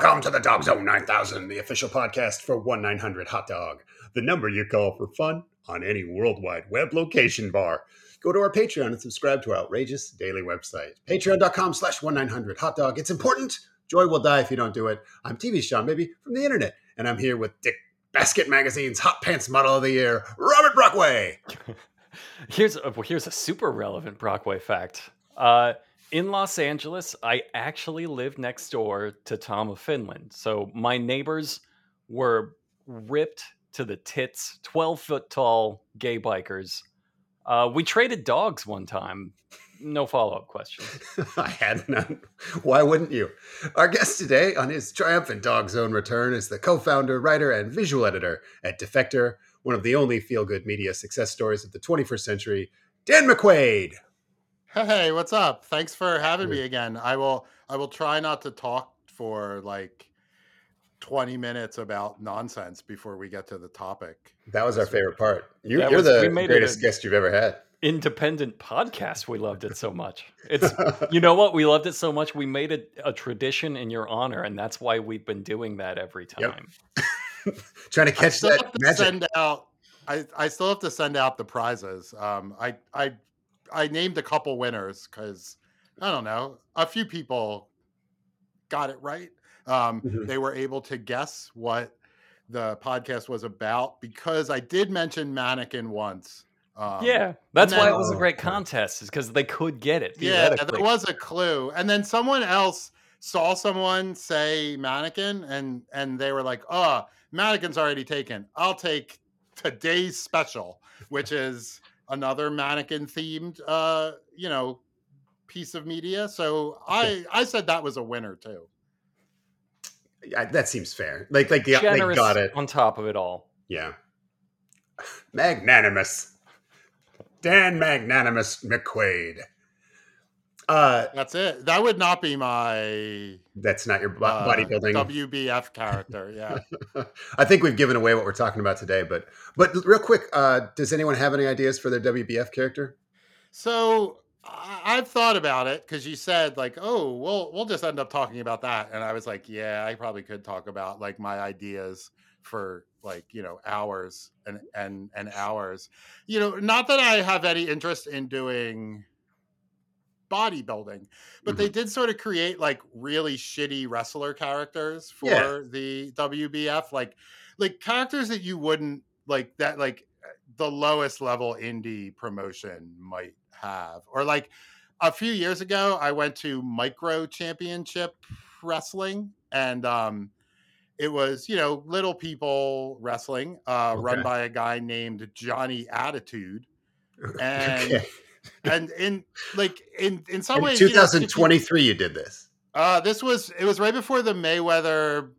Welcome to the Dogg Zzone 9000, the official podcast for 1 900 Hot Dog, the number you call for fun on any worldwide web location bar. Go to our Patreon and subscribe to our outrageous daily website. Patreon.com slash 1 900 Hot Dog. It's important. Joy will die if you don't do it. I'm TV Seanbaby, from the internet, and I'm here with Dick Basket Magazine's Hot Pants Model of the Year, Robert Brockway. Here's a, here's a super relevant Brockway fact. Uh, in Los Angeles, I actually lived next door to Tom of Finland. So my neighbors were ripped to the tits, 12 foot tall gay bikers. Uh, we traded dogs one time. No follow up question. I had none. Why wouldn't you? Our guest today on his triumphant Dogg Zzone return is the co founder, writer, and visual editor at Defector, one of the only feel good media success stories of the 21st century, Dan McQuade. Hey, what's up? Thanks for having me again. I will I will try not to talk for like 20 minutes about nonsense before we get to the topic. That was our favorite part. You, That you're was- the we made it greatest a- guest you've ever had. Independent podcast. We loved it so much. It's you know what? We loved it so much. We made it a tradition in your honor, and that's why we've been doing that every Yep. time. Trying to I catch still that have to magic. send out I, I still have to send out the prizes. Um I I I named a couple winners because I don't know, a few people got it right. Um Mhm. they were able to guess what the podcast was about because I did mention mannequin once. Um, yeah, that's and why it was a Oh, great contest, is because they could get it. Yeah, there was a clue. And then someone else saw someone say mannequin and and they were like, "Oh, mannequin's already taken. I'll take today's special, which is another mannequin themed uh, you know, piece of media." So I I said that was a winner too. Yeah, that seems fair. Like, like yeah, they got it. on top of it all. Yeah. Magnanimous. Dan Magnanimous McQuade. Uh, That's it. That would not be my that's not your uh, bodybuilding. WBF character. Yeah. I think we've given away what we're talking about today, but but real quick, uh, does anyone have any ideas for their WBF character? So I've thought about it because you said like, oh, we'll we'll just end up talking about that, and I was like, yeah, I probably could talk about like my ideas for like you know hours and and and hours. You know, not that I have any interest in doing bodybuilding, but they did sort of create like really shitty wrestler characters for Yeah. the WBF, like like characters that you wouldn't like that like the lowest level indie promotion might have. Or like a few years ago, I went to micro championship wrestling and um it was, you know, little people wrestling, uh, run by a guy named Johnny Attitude. And okay. and in like in in some In ways, you know, you- 2023, you did this. uh, this was it was right before the Mayweather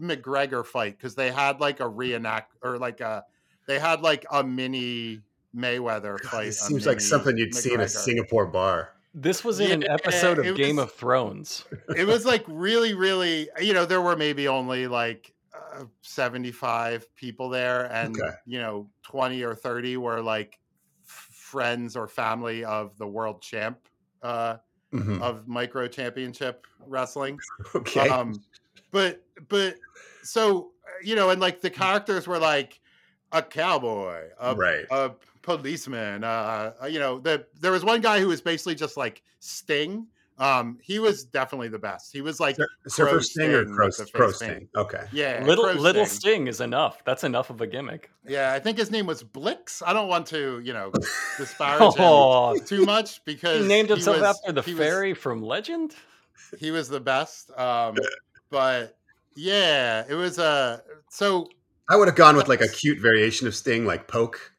McGregor fight because they had like a reenact or like a they had like a mini Mayweather God, fight. this a seems like something you'd see in a Singapore bar. This was in an episode of it Game of Thrones. it was like really, really, you know, there were maybe only like uh, 75 people there, and Okay. you know, 20 or 30 were like f- friends or family of the world champ uh, Mhm. of micro championship wrestling. Okay. um but but so you know and like the characters were like a cowboy a, right. a policeman uh uh, you know the there was one guy who was basically just like sting um he was definitely the best he was like Sur- Surfer Crow Sting or Sting Crow, with the Crow face Sting? Okay. yeah little Crow little Sting. sting is enough. That's enough of a gimmick. yeah i think his name was blix i don't want to you know disparage him Oh, too much because he named he himself was- after the he was- fairy from Legend. he was the best um but yeah it was uh so I would have gone with like a cute variation of Sting, like Poke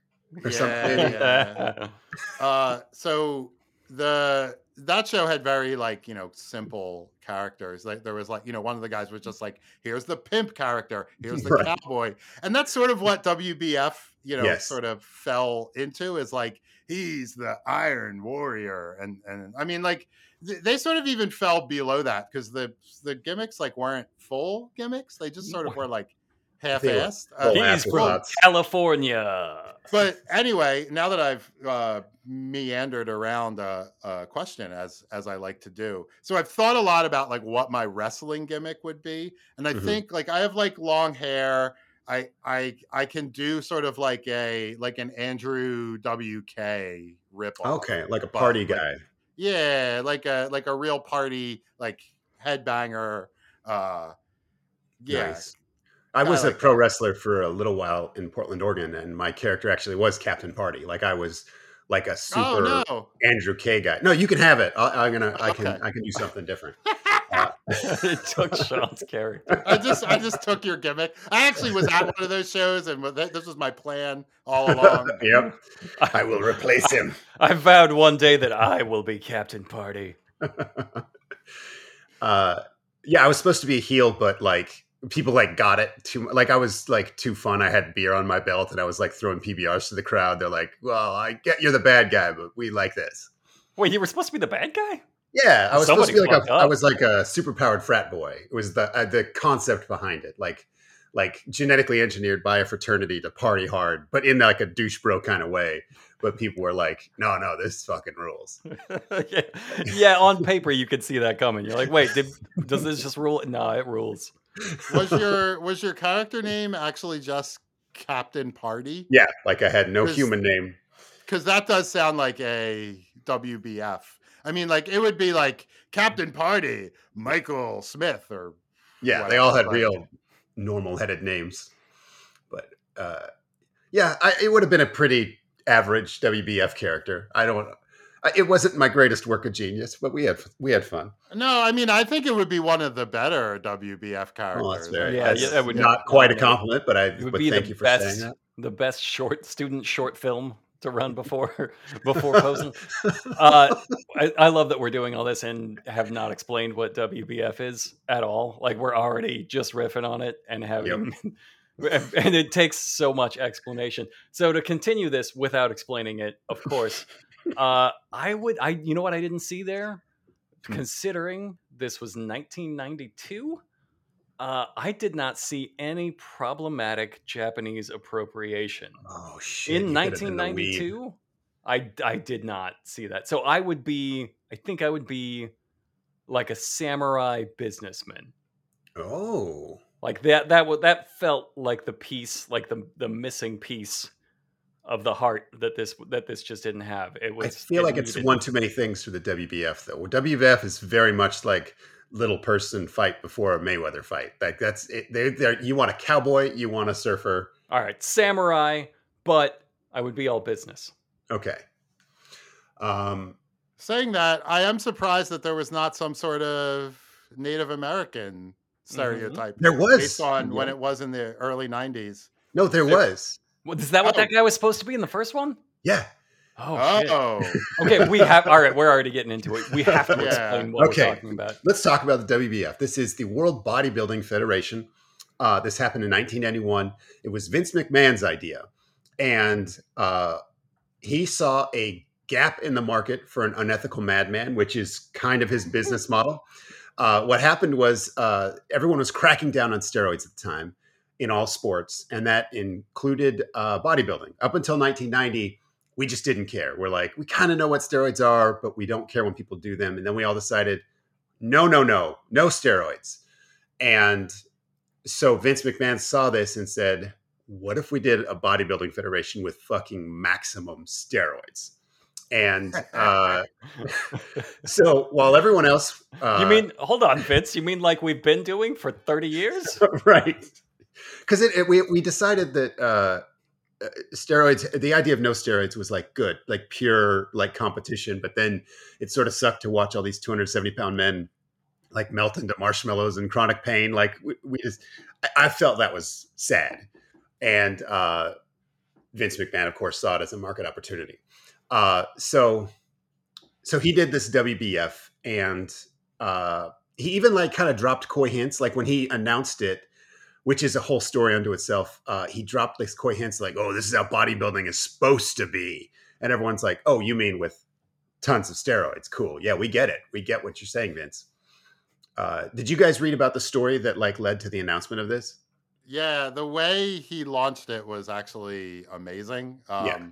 or something. Yeah. uh, so the that show had very like you know mm. simple characters like there was like you know one of the guys was mm. just like here's the pimp character here's the Right. cowboy and that's sort of what wbf you know Yes. sort of fell into is like he's the iron warrior and and i mean like th- they sort of even fell below that because the the gimmicks like weren't full gimmicks they just sort of were like half-assed Uh, He's from. California. but anyway, now that I've uh, meandered around a, a question as as I like to do, so I've thought a lot about like what my wrestling gimmick would be, and I Mhm. think like I have like long hair. I I I can do sort of like a like an Andrew WK rip Okay, like a party guy. Yeah, like a like a real party like headbanger. Uh, yeah, Nice. I was I a like pro that. wrestler for a little while in Portland, Oregon, and my character actually was Captain Party. Like I was like a super Oh no. Andrew K guy. No, you can have it. I, I'm gonna. I can. I can do something different. it took Sean's character. I just I just took your gimmick. I actually was at one of those shows, and this was my plan all along. yep. I will replace him. I vowed one day that I will be Captain Party. uh, yeah, I was supposed to be a heel, but like people like got it too. Like I was like too fun. I had beer on my belt, and I was like throwing PBRs to the crowd. They're like, "Well, I get you're the bad guy, but we like this." Wait, you were supposed to be the bad guy? Yeah, I was supposed to be like a, I was like a superpowered frat boy. It was the uh, the concept behind it, like like genetically engineered by a fraternity to party hard, but in like a douche bro kind of way. But people were like, "No, no, this fucking rules." yeah. yeah, on paper you could see that coming. You're like, wait, did, does this just rule? No, it rules. Was your was your character name actually just Captain Party? Yeah, like I had no human name. Because that does sound like a WBF. I mean, like it would be like Captain Party, Michael Smith, or Yeah, they all had whatever, real normal headed names. But uh, yeah, I, it would have been a pretty average WBF character. I don't. I, it wasn't my greatest work of genius, but we had we had fun. no, I mean, I think it would be one of the better WBF characters. Oh, that's very. Yeah, that's yeah, that would- not quite a compliment, but I. It would but be thank you for best, saying that. the best short student short film to run before before posing. Uh, I, I love that we're doing all this and have not explained what WBF is at all. Like we're already just riffing on it and having, and it takes so much explanation. So to continue this without explaining it, of course, uh, I would. I you know what I didn't see there, Hmm. considering this was 1992. Uh, I did not see any problematic Japanese appropriation oh shit! in you could have been the lead. 1992 i i did not see that so i would be i think i would be like a samurai businessman Oh, like that that would that felt like the piece like the the missing piece of the heart that this that this just didn't have it was I feel it like it's one too many things for the WBF though. WBF is very much like little person fight before a Mayweather fight. Like that's it. They, they're, you want a cowboy, you want a surfer. all right samurai but i would be all business Okay. Um, Saying that, I am surprised that there was not some sort of Native American stereotype there was based on when it was in the early '90s. no, there There- was. Well, is that what Oh. that guy was supposed to be in the first one? Yeah. Oh, shit. Oh, okay we have all right we're already getting into it we have to Yeah. explain what Okay. we're talking about Let's talk about the WBF. This is the World Bodybuilding Federation. Uh, this happened in 1991. It was Vince McMahon's idea, and uh, he saw a gap in the market for an unethical madman, which is kind of his business model. Uh, what happened was uh, everyone was cracking down on steroids at the time in all sports, and that included uh, bodybuilding. Up until 1990, we just didn't care. We're like, we kind of know what steroids are, but we don't care when people do them. And then we all decided, no, no, no, no steroids. And so Vince McMahon saw this and said, what if we did a bodybuilding federation with fucking maximum steroids? And uh, so while everyone else, uh, you mean hold on, Vince? You mean like we've been doing for thirty years? right? Because it, it, we we decided that uh, uh, steroids, the idea of no steroids was like good, like pure like competition. But then it sort of sucked to watch all these 270 pound men like melt into marshmallows and chronic pain. Like we, we just, I, I felt that was sad. And uh, Vince McMahon, of course, saw it as a market opportunity. Uh, so so he did this WBF, and uh, he even like kind of dropped coy hints, like when he announced it, which is a whole story unto itself. Uh, he dropped like coy hints, like, "Oh, this is how bodybuilding is supposed to be," and everyone's like, "Oh, you mean with tons of steroids? Cool, yeah, we get it. We get what you're saying, Vince." Uh, did you guys read about the story that like led to the announcement of this? Yeah, the way he launched it was actually amazing. Um, Yeah.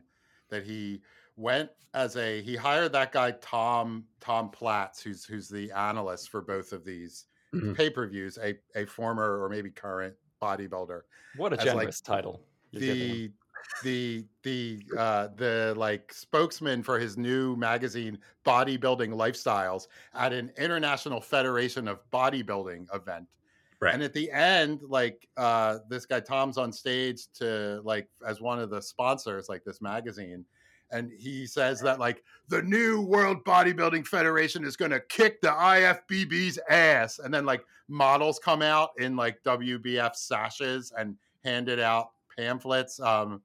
That he went as a he hired that guy Tom Tom Platz, who's who's the analyst for both of these Mhm. pay per views, a a former or maybe current bodybuilder. What a As, like, generous title. him. The the the uh the like spokesman for his new magazine bodybuilding lifestyles at an international federation of bodybuilding event Right. and at the end like uh this guy tom's on stage to like as one of the sponsors like this magazine and he says that like the new world bodybuilding federation is going to kick the ifbb's ass and then like models come out in like wbf sashes and handed out pamphlets um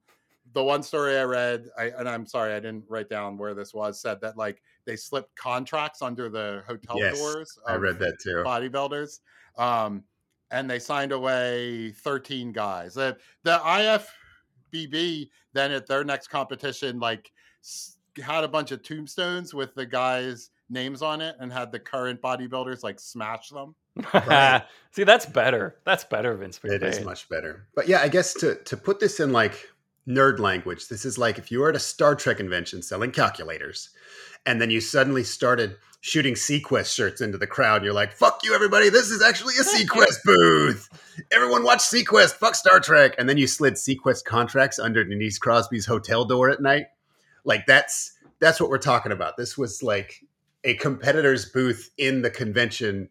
the one story i read I, and i'm sorry i didn't write down where this was said that like they slipped contracts under the hotel Yes, doors I read that too. bodybuilders. Um, and they signed away 13 guys. The, the IFBB then at their next competition, like had a bunch of tombstones with the guys' names on it and had the current bodybuilders like smash them. Right. See, that's better. That's better, Vince McMahon. It is much better. But yeah, I guess to to put this in like nerd language, this is like if you were at a Star Trek convention selling calculators, and then you suddenly started shooting seaQuest shirts into the crowd, and you're like, "Fuck you, everybody! This is actually a seaQuest booth. Everyone watch seaQuest. Fuck Star Trek." And then you slid seaQuest contracts under Denise Crosby's hotel door at night. Like that's that's what we're talking about. This was like a competitor's booth in the convention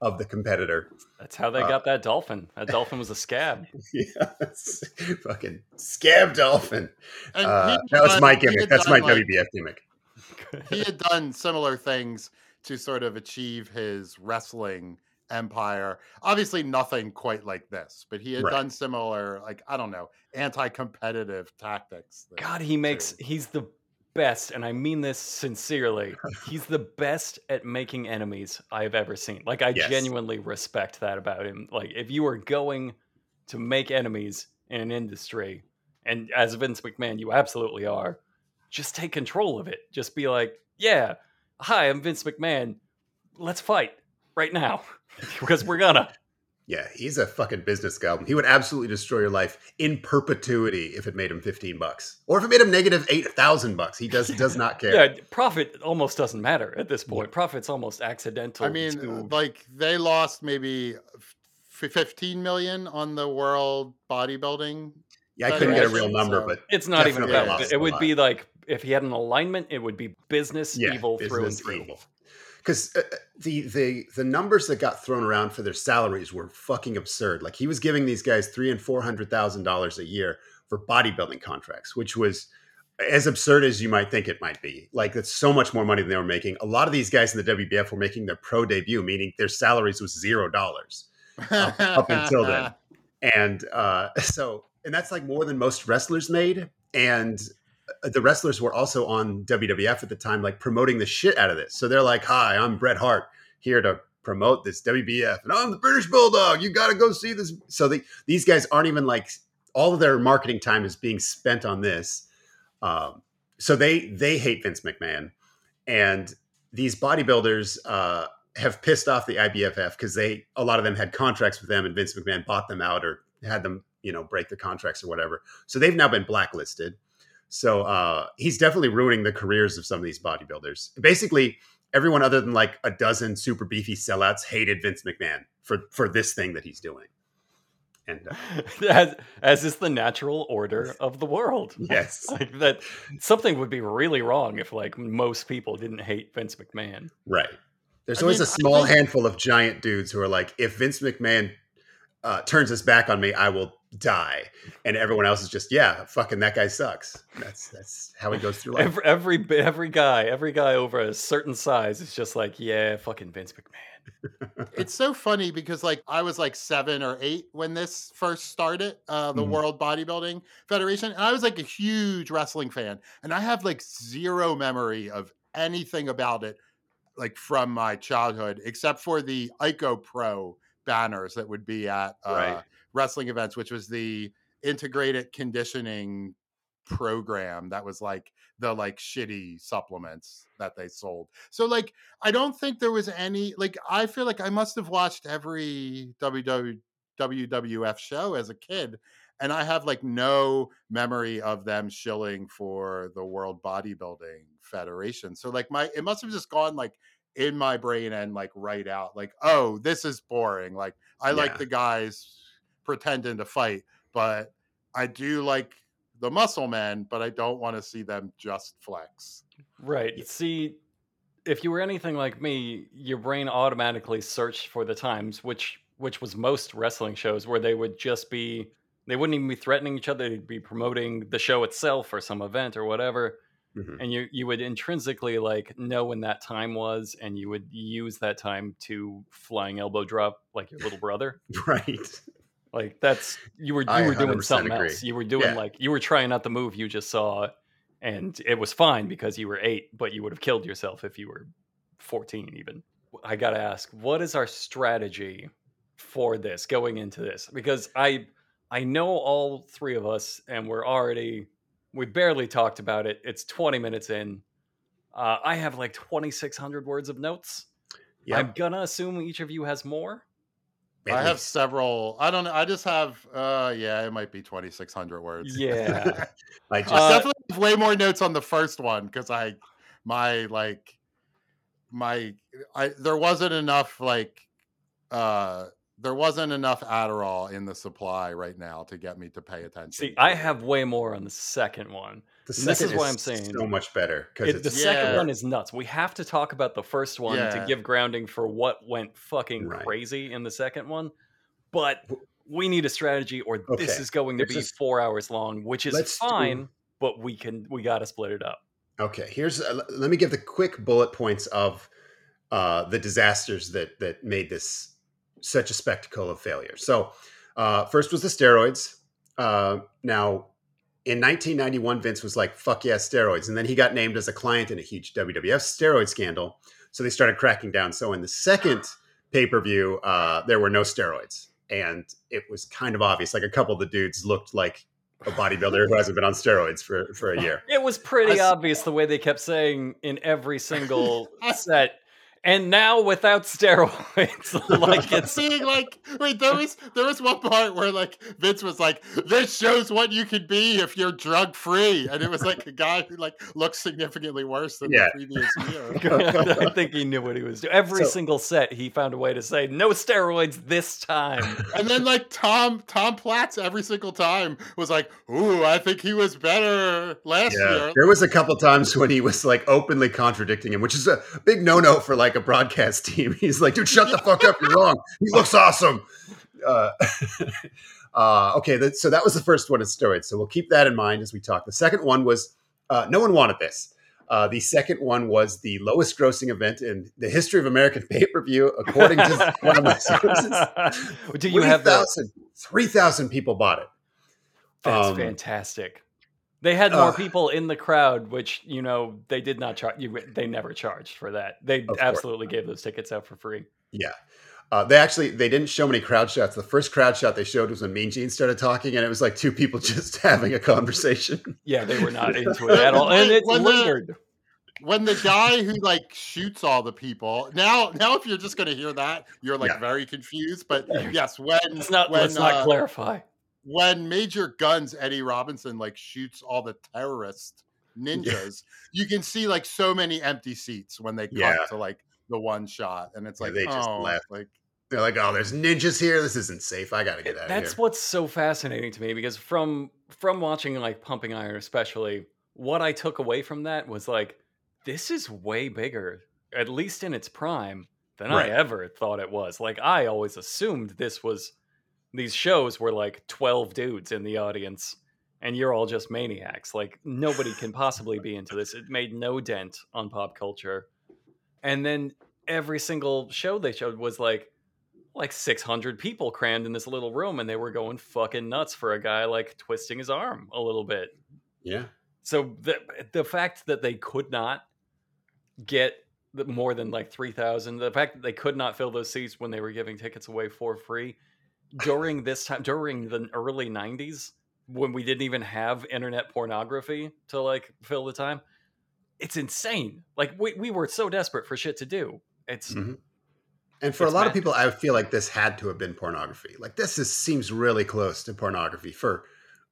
of the competitor. That's how they Uh, got that dolphin. That dolphin was a scab. Yeah, it's fucking scab dolphin. And Uh, that was done- my gimmick. That's my done, like- WBF gimmick. he had done similar things to sort of achieve his wrestling empire. Obviously, nothing quite like this, but he had Right. done similar, like I don't know, anti-competitive tactics. God, he makes too. he's the best, and I mean this sincerely. He's the best at making enemies I've ever seen. Like I Yes. genuinely respect that about him. Like if you are going to make enemies in an industry, and as Vince McMahon, you absolutely are, just take control of it. Just be like, yeah, hi, I'm Vince McMahon. Let's fight right now. because we're gonna. Yeah, he's a fucking business guy. He would absolutely destroy your life in perpetuity if it made him 15 bucks. Or if it made him negative 8,000 bucks. He does does not care. Yeah, profit almost doesn't matter at this point. Profit's almost accidental. I mean, to- uh, like they lost maybe 15 million on the world bodybuilding. Yeah, I couldn't get a real number, so- but It's not even Definitely about lost it. would lot. be like if he had an alignment, it would be business yeah, evil through and through. evil. Because uh, the the the numbers that got thrown around for their salaries were fucking absurd. Like he was giving these guys three and four hundred thousand dollars a year for bodybuilding contracts, which was as absurd as you might think it might be. Like that's so much more money than they were making. A lot of these guys in the WBF were making their pro debut, meaning their salaries was zero dollars. Up- up until then. and uh, so and that's like more than most wrestlers made and uh, the wrestlers were also on WWF at the time like promoting the shit out of this so they're like hi I'm Bret Hart here to promote this WBF and I'm the British Bulldog you got to go see this so the, these guys aren't even like all of their marketing time is being spent on this um, so they they hate Vince McMahon and these bodybuilders uh, have pissed off the IBFF because they a lot of them had contracts with them and Vince McMahon bought them out or had them you know break the contracts or whatever. So they've now been blacklisted. So uh, he's definitely ruining the careers of some of these bodybuilders. Basically, everyone other than like a dozen super beefy sellouts hated Vince McMahon for for this thing that he's doing. And uh, as, as is the natural order of the world. yes, Like that something would be really wrong if like most people didn't hate Vince McMahon. Right. There's I always mean, a small think- handful of giant dudes who are like, if Vince McMahon uh, turns his back on me, I will die. And everyone else is just, yeah, fucking that guy sucks. That's that's how he goes through life. Every every every guy, every guy over a certain size is just like, yeah, fucking Vince McMahon. it's so funny because like I was like seven or eight when this first started, uh, the Mhm. World Bodybuilding Federation, and I was like a huge wrestling fan, and I have like zero memory of anything about it like from my childhood, except for the ICOPRO banners that would be at uh, Right. Wrestling events, which was the integrated conditioning program that was like the like shitty supplements that they sold. So like I don't think there was any like I feel like I must have watched every WW WWF show as a kid and I have like no memory of them shilling for the World Bodybuilding Federation. So like my it must have just gone like in my brain and like right out like oh this is boring. Like I like the guys pretending to fight, but I do like the muscle men, but I don't want to see them just flex. Right. See, if you were anything like me, your brain automatically searched for the times, which which was most wrestling shows where they would just be they wouldn't even be threatening each other, they'd be promoting the show itself or some event or whatever. Mhm. And you you would intrinsically like know when that time was and you would use that time to flying elbow drop like your little brother. Right. Like that's you were you were doing something agree. else. You were doing Yeah. like you were trying out the move you just saw, and it was fine because you were eight, but you would have killed yourself if you were fourteen. Even I gotta ask, what is our strategy for this going into this? Because I I know all three of us, and we're already we barely talked about it. It's twenty minutes in. Uh, I have like twenty six hundred words of notes. Yep. I'm gonna assume each of you has more. I have several. I don't know. I just have. uh Yeah, it might be twenty six hundred words. Yeah. I just Uh, definitely have way more notes on the first one because I my like my I there wasn't enough like uh there wasn't enough Adderall in the supply right now to get me to pay attention. See, I have way more on the second one. The and this second is why I'm saying- so much better because the it's second one is nuts. We have to talk about the first one to give grounding for what went fucking Right. crazy in the second one. But we need a strategy, or this is going to here's be a s- four hours long, which is Let's do- fine. But we can we got to split it up. Okay, here's uh, let me give the quick bullet points of uh, the disasters that that made this such a spectacle of failure. So, uh, first was the steroids. Uh, now, in 1991, Vince was like, "Fuck yeah, steroids," and then he got named as a client in a huge WWF steroid scandal. So they started cracking down. So in the second pay per view, uh, there were no steroids, and it was kind of obvious. Like a couple of the dudes looked like a bodybuilder who hasn't been on steroids for for a year. It was pretty I obvious the way they kept saying in every single set. And now without steroids, like it's seeing like wait there was there was one part where like Vince was like this shows what you could be if you're drug free and it was like a guy who like looks significantly worse than Yeah. the previous year. I think he knew what he was doing. Every So- single set, he found a way to say no steroids this time. And then like Tom Tom Platz every single time was like, "Ooh, I think he was better last Yeah, year." there was a couple times when he was like openly contradicting him, which is a big no-no for like a broadcast team. He's like, "Dude, shut the fuck up! You're wrong. He looks awesome." Uh, uh, okay, that, so that was the first one of steroids. So we'll keep that in mind as we talk. The second one was uh, no one wanted this. Uh, the second one was the lowest grossing event in the history of American pay-per-view, according to one of my sources. Do you have that? 3,000 3,000 people bought it. That's um, fantastic. They had more uh, people in the crowd, which you know they did not charge. You, they never charged for that. They absolutely gave those tickets out for free. Yeah. Uh, they actually they didn't show many crowd shots. The first crowd shot they showed was when Mean Gene started talking, and it was like two people just having a conversation. Yeah, they were not into it at all, and it When the- lingered. when the guy who like shoots all the people now now if you're just going to hear that you're like Yeah. very confused but yes when Let's not when, let's not uh, clarify. When major guns eddie robinson like shoots all the terrorist ninjas you can see like so many empty seats when they cut Yeah. to like the one shot and it's Yeah, like they just oh left. like They're like, "Oh, there's ninjas here. This isn't safe. I got to get out of That's here." what's so fascinating to me because from from watching like Pumping Iron, especially, what I took away from that was like, this is way bigger, at least in its prime, than Right. I ever thought it was. Like I always assumed this was these shows were like twelve dudes in the audience, and you're all just maniacs. Like nobody can possibly be into this. It made no dent on pop culture, and then every single show they showed was like like 600 people crammed in this little room and they were going fucking nuts for a guy like twisting his arm a little bit yeah, so the the fact that they could not get more than like 3000 the fact that they could not fill those seats when they were giving tickets away for free during this time during the early 90s when we didn't even have internet pornography to like fill the time it's insane like we, we were so desperate for shit to do it's Mhm. And for It's a lot of people, I feel like this had to have been pornography. Like this is, seems really close to pornography for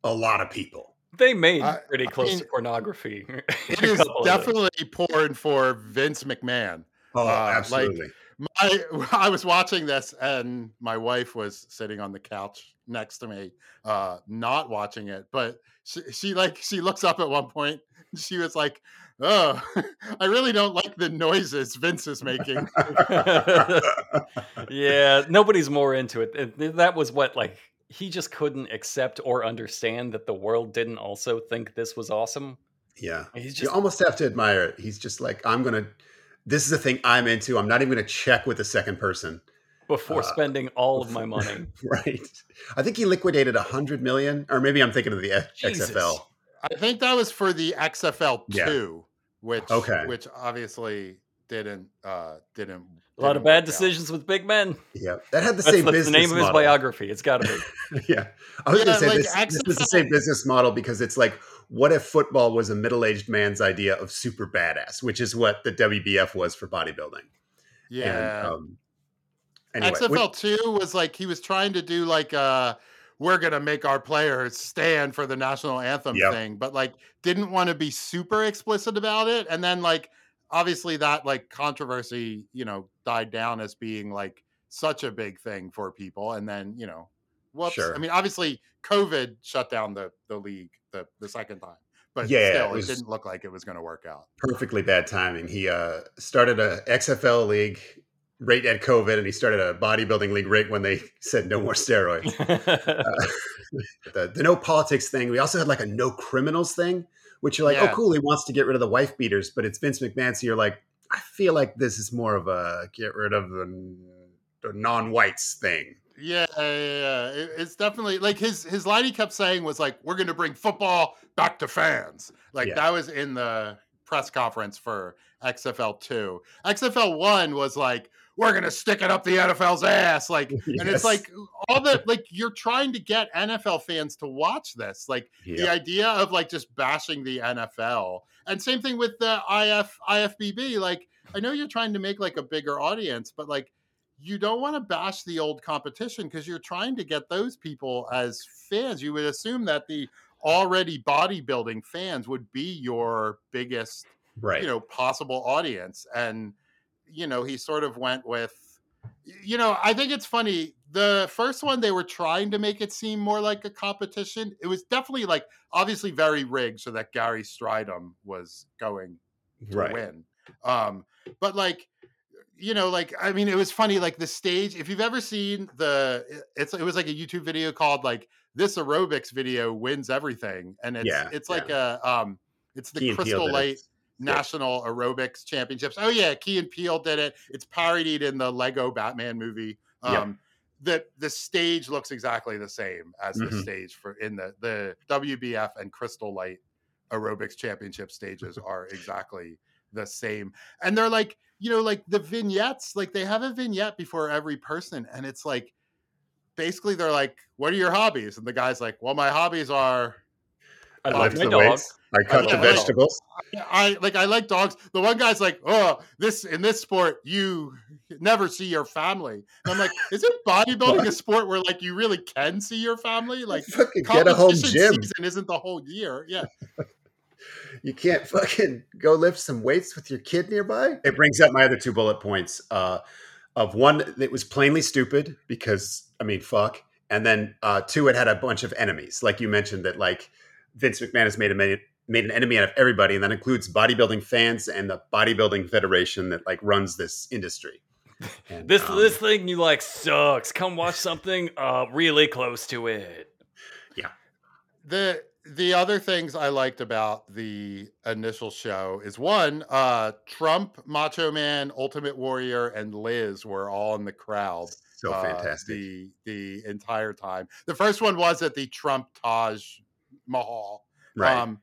a lot of people. they made I- pretty I close mean, to pornography It A is couple of them. definitely porn for Vince McMahon. Oh, Uh, like- absolutely. My, I was watching this, and my wife was sitting on the couch next to me, uh, not watching it. But she, she like she looks up at one point. and She was like, "Oh, I really don't like the noises Vince is making." yeah, nobody's more into it. It- That was what like he just couldn't accept or understand that the world didn't also think this was awesome. yeah. He's You almost have to admire it. He's just like, I'm going to, this is the thing I'm into. I'm not even going to check with the second person. before uh, spending all of my money. Right. I think he liquidated a hundred million, or maybe I'm thinking of the F- Jesus. XFL. I think that was for the XFL Yeah. two, which Okay. which obviously didn't uh didn't. A lot of didn't bad work out. decisions with big men. Yeah. That had the That's, same that's business the name of his model. biography. It's got to be. yeah. I was Yeah, going to say like this, this is the same business model because it's like, what if football was a middle aged man's idea of super badass, which is what the WBF was for bodybuilding. Yeah. And, um, anyway, XFL two was like he was trying to do like uh we're gonna make our players stand for the national anthem Yep. thing, but like didn't want to be super explicit about it. And then like obviously that like controversy, you know, died down as being like such a big thing for people. And then, you know, whoops. Sure. I mean, obviously COVID shut down the the league the the second time. But Yeah, still, it it, didn't look like it was gonna work out. perfectly bad timing. He uh, started a XFL league right at COVID, and he started a bodybuilding league right when they said no more steroids. the, the no politics thing. We also had like a no criminals thing, which you're like, Yeah. oh, cool. He wants to get rid of the wife beaters, but it's Vince McMahon. So you're like, I feel like this is more of a get rid of the, the non-whites thing. Yeah, yeah, yeah. It- it's definitely like his his line he kept saying was like, "We're going to bring football back to fans." Like Yeah. that was in the press conference for XFL two. XFL one was like, "We're going to stick it up the NFL's ass." Like, and it's like all the like you're trying to get NFL fans to watch this. Like the idea of like just bashing the NFL, and same thing with the IF IFBB. Like, I know you're trying to make like a bigger audience, but like you don't want to bash the old competition because you're trying to get those people as fans. You would assume that the already bodybuilding fans would be your biggest, right. you know, possible audience. And, you know, he sort of went with, you know, I think it's funny. The first one, they were trying to make it seem more like a competition. It was definitely like obviously very rigged so that Gary Strydom was going to right. win. Um, but like, you know, like I mean, it was funny. Like the stage, if you've ever seen the, it's it was like a YouTube video called like this aerobics video wins everything, and it's Yeah, it's like a um, it's the Key Crystal. Light Yeah. National Aerobics Championships. Oh yeah, Key and Peele did it. It's parodied in the Lego Batman movie. Um, the the stage looks exactly the same as the Mhm. stage for in the the WBF and Crystal Light aerobics championship stages are exactly the same. And they're like, you know, like the vignettes, like they have a vignette before every person, and it's like basically they're like, What are your hobbies? And the guy's like, Well, my hobbies are I love the dog. weights. I cut the vegetables. I like I like dogs. The one guy's like, oh, this in this sport, you never see your family. And I'm like, isn't bodybuilding a sport where like you really can see your family? Like get a home gym. season isn't the whole year. Yeah. You can't fucking go lift some weights with your kid nearby. It brings up my other two bullet points. Uh, of one that was plainly stupid because I mean, fuck, and then uh, two, it had a bunch of enemies, like you mentioned that like Vince McMahon has made a made, made an enemy out of everybody, and that includes bodybuilding fans and the bodybuilding federation that like runs this industry. And, This um, this thing you like sucks. Come watch something uh really close to it. Yeah. The the other things I liked about the initial show is one, uh Trump, Macho Man, Ultimate Warrior, and Liz were all in the crowd. so uh, fantastic. the the entire time. The first one was at the Trump Taj Mahal. right. Um,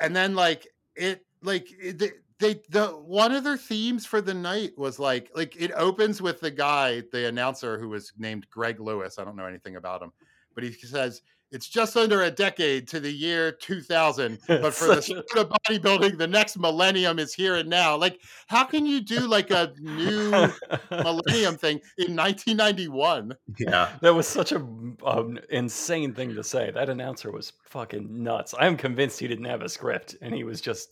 and then like it like it, the, they the one of their themes for the night was like like it opens with the guy the announcer who was named greg lewis i don't know anything about him but he says it's just under a decade to the year 2000 but for the sport of bodybuilding the next millennium is here and now like how can you do like a new millennium thing in 1991 Yeah. that was such a um, insane thing to say. That announcer was fucking nuts. I'm convinced he didn't have a script and he was just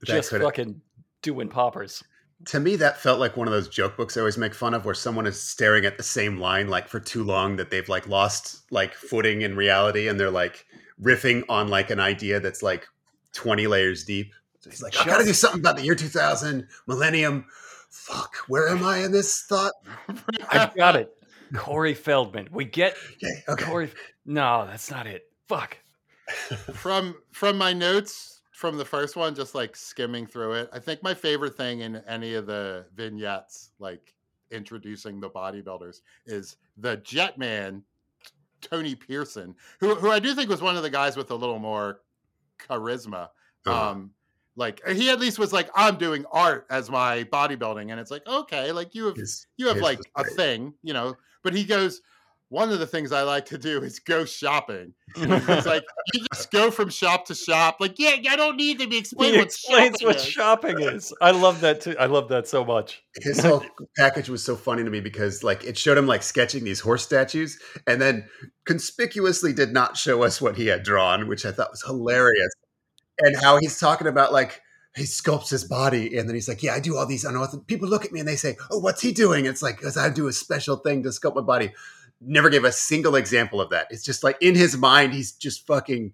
That just fucking doing poppers. To me, that felt like one of those joke books I always make fun of, where someone is staring at the same line like for too long that they've like lost like footing in reality, and they're like riffing on like an idea that's like twenty layers deep. So he's like, I gotta do something about the year two thousand millennium. Fuck, where am I in this thought? I got it. Corey Feldman. We get Okay, okay. Corey. No, that's not it. Fuck. from from my notes from the first one just like skimming through it. I think my favorite thing in any of the vignettes like introducing the bodybuilders is the jetman tony pearson who, who i do think was one of the guys with a little more charisma. Uh-huh. um like he at least was like i'm doing art as my bodybuilding and it's like okay like you have His- you have like a thing you know? But he goes one of the things i like to do is go shopping it's like you just go from shop to shop. Like, yeah, I don't need to be explained he what explains shopping what is. shopping is. I love that too. I love that so much. his whole package was so funny to me because like it showed him like sketching these horse statues and then conspicuously did not show us what he had drawn which i thought was hilarious and how he's talking about like he sculpts his body and then he's like yeah i do all these unorthodox people look at me and they say oh what's he doing it's like because i do a special thing to sculpt my body never gave a single example of that it's just like in his mind he's just fucking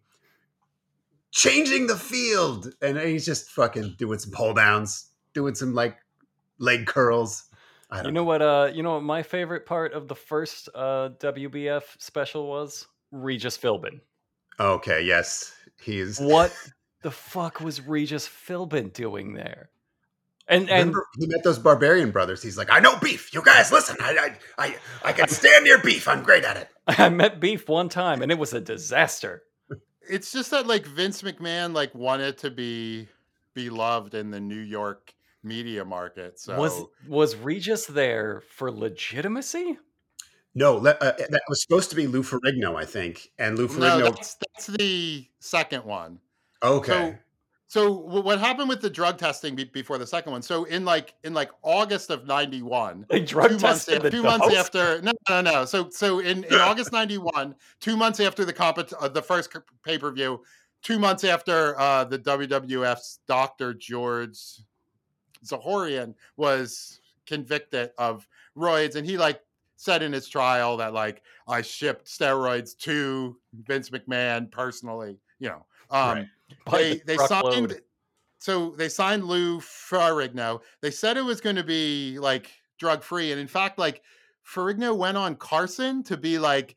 changing the field and he's just fucking doing some pull downs doing some like leg curls I You don't know what? Uh, you know what? My favorite part of the first uh WBF special was Regis Philbin. Okay, yes, he's. What the fuck was Regis Philbin doing there? And and he met those barbarian brothers. He's like, I know beef. You guys, listen. I, I, I, I can stand near beef. I'm great at it. I met Beef one time, and it was a disaster. It's just that like Vince McMahon like wanted to be beloved in the New York media market. So Was was Regis there for legitimacy? No, uh, that was supposed to be Lou Ferrigno, I think, and Lou no, Ferrigno. that's that's the second one. okay, So wh- what happened with the drug testing be- before the second one? So in like in like August of '91, They drug two months, tested the two months dose? after no no no so so in, in august 91 two months after the compet- uh, the first pay-per-view two months after uh the wwf's dr george zahorian was convicted of roids and he like said in his trial that like i shipped steroids to vince mcmahon personally you know um Right. They the they signed so they signed Lou Ferrigno. They said it was going to be like drug free, and in fact, like Ferrigno went on Carson to be like,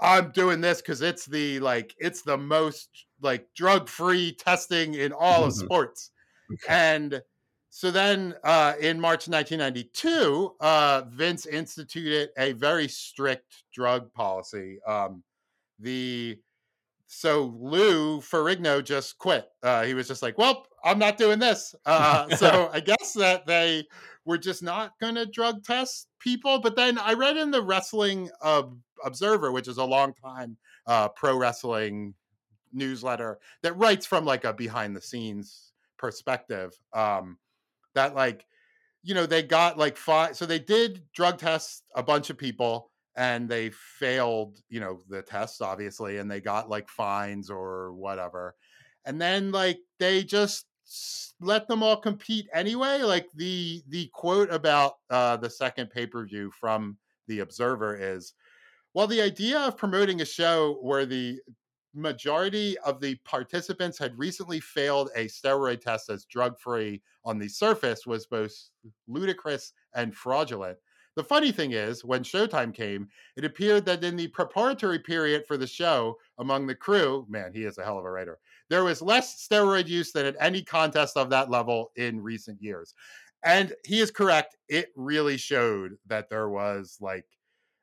"I'm doing this because it's the like it's the most like drug free testing in all of Mhm. sports." Okay. And so then uh, in March 1992, uh, Vince instituted a very strict drug policy. Um, the so Lou Ferrigno just quit. Uh, he was just like, "Well, I'm not doing this." Uh, so I guess that they were just not going to drug test people. But then I read in the Wrestling uh, Observer, which is a long time uh, pro wrestling newsletter that writes from like a behind the scenes perspective. Um, that like, you know, they got like five. So they did drug test a bunch of people and they failed, you know, the tests obviously, and they got like fines or whatever. And then like they just let them all compete anyway. Like the the quote about uh the second pay-per-view from the Observer is well, the idea of promoting a show where the majority of the participants had recently failed a steroid test as drug free on the surface was both ludicrous and fraudulent. The funny thing is, when Showtime came, it appeared that in the preparatory period for the show among the crew, man, he is a hell of a writer, there was less steroid use than at any contest of that level in recent years. And he is correct. It really showed that there was like,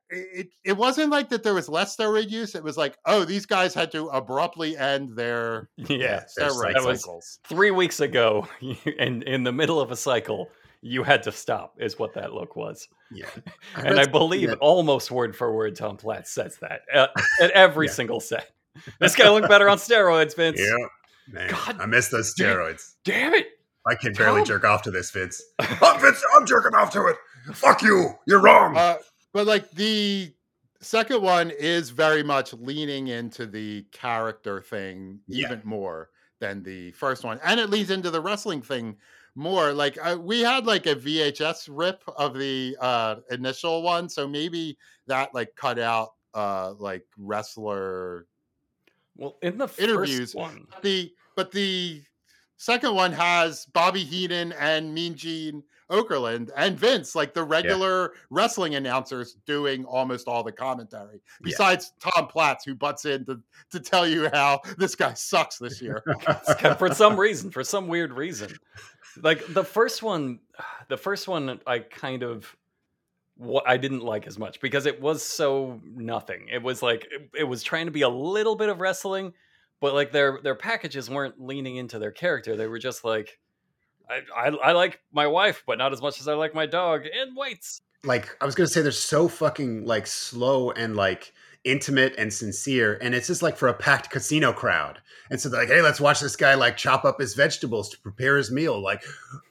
it it wasn't like that there was less steroid use. It was like, oh, these guys had to abruptly end their Yeah, steroid cycles. three weeks ago, and in the middle of a cycle, you had to stop. Is what that look was, Yeah. and I believe that- almost word for word, Tom Platz says that uh, at every Yeah. single set. This guy looked better on steroids, Vince. Yeah. Man, God I miss those steroids. Damn it! I can barely Tom- jerk off to this, Vince. I'm Vince. I'm jerking off to it. Fuck you. You're wrong. Uh, but like the second one is very much leaning into the character thing Yeah. even more than the first one, and it leads into the wrestling thing more. Like uh, we had like a VHS rip of the uh, initial one, so maybe that like cut out uh like wrestler Well, in the Interviews. first one, the but the second one has Bobby Heenan and Mean Gene Okerlund and Vince, like the regular wrestling announcers, doing almost all the commentary. Besides Tom Platz, who butts in to, to tell you how this guy sucks this year. for some reason, for some weird reason, like the first one, the first one, I kind of what I didn't like as much because it was so nothing. It was like it, it was trying to be a little bit of wrestling, but like their their packages weren't leaning into their character. They were just like, I I, I like my wife, but not as much as I like my dog and whites. like I was gonna say they're so fucking like slow and like intimate and sincere, and it's just like for a packed casino crowd. And so they're like, hey, let's watch this guy like chop up his vegetables to prepare his meal. Like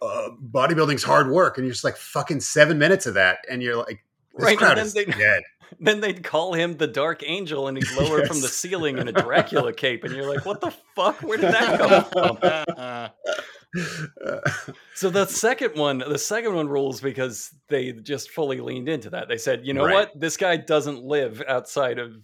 uh, bodybuilding's hard work, and you're just like fucking seven minutes of that, and you're like, this Right, crowd then is they- dead. Then they'd call him the Dark Angel, and he's lowered from the ceiling in a Dracula cape, and you're like, what the fuck? Where did that come from? So the second one, the second one rules because they just fully leaned into that. They said, you know Right. what, this guy doesn't live outside of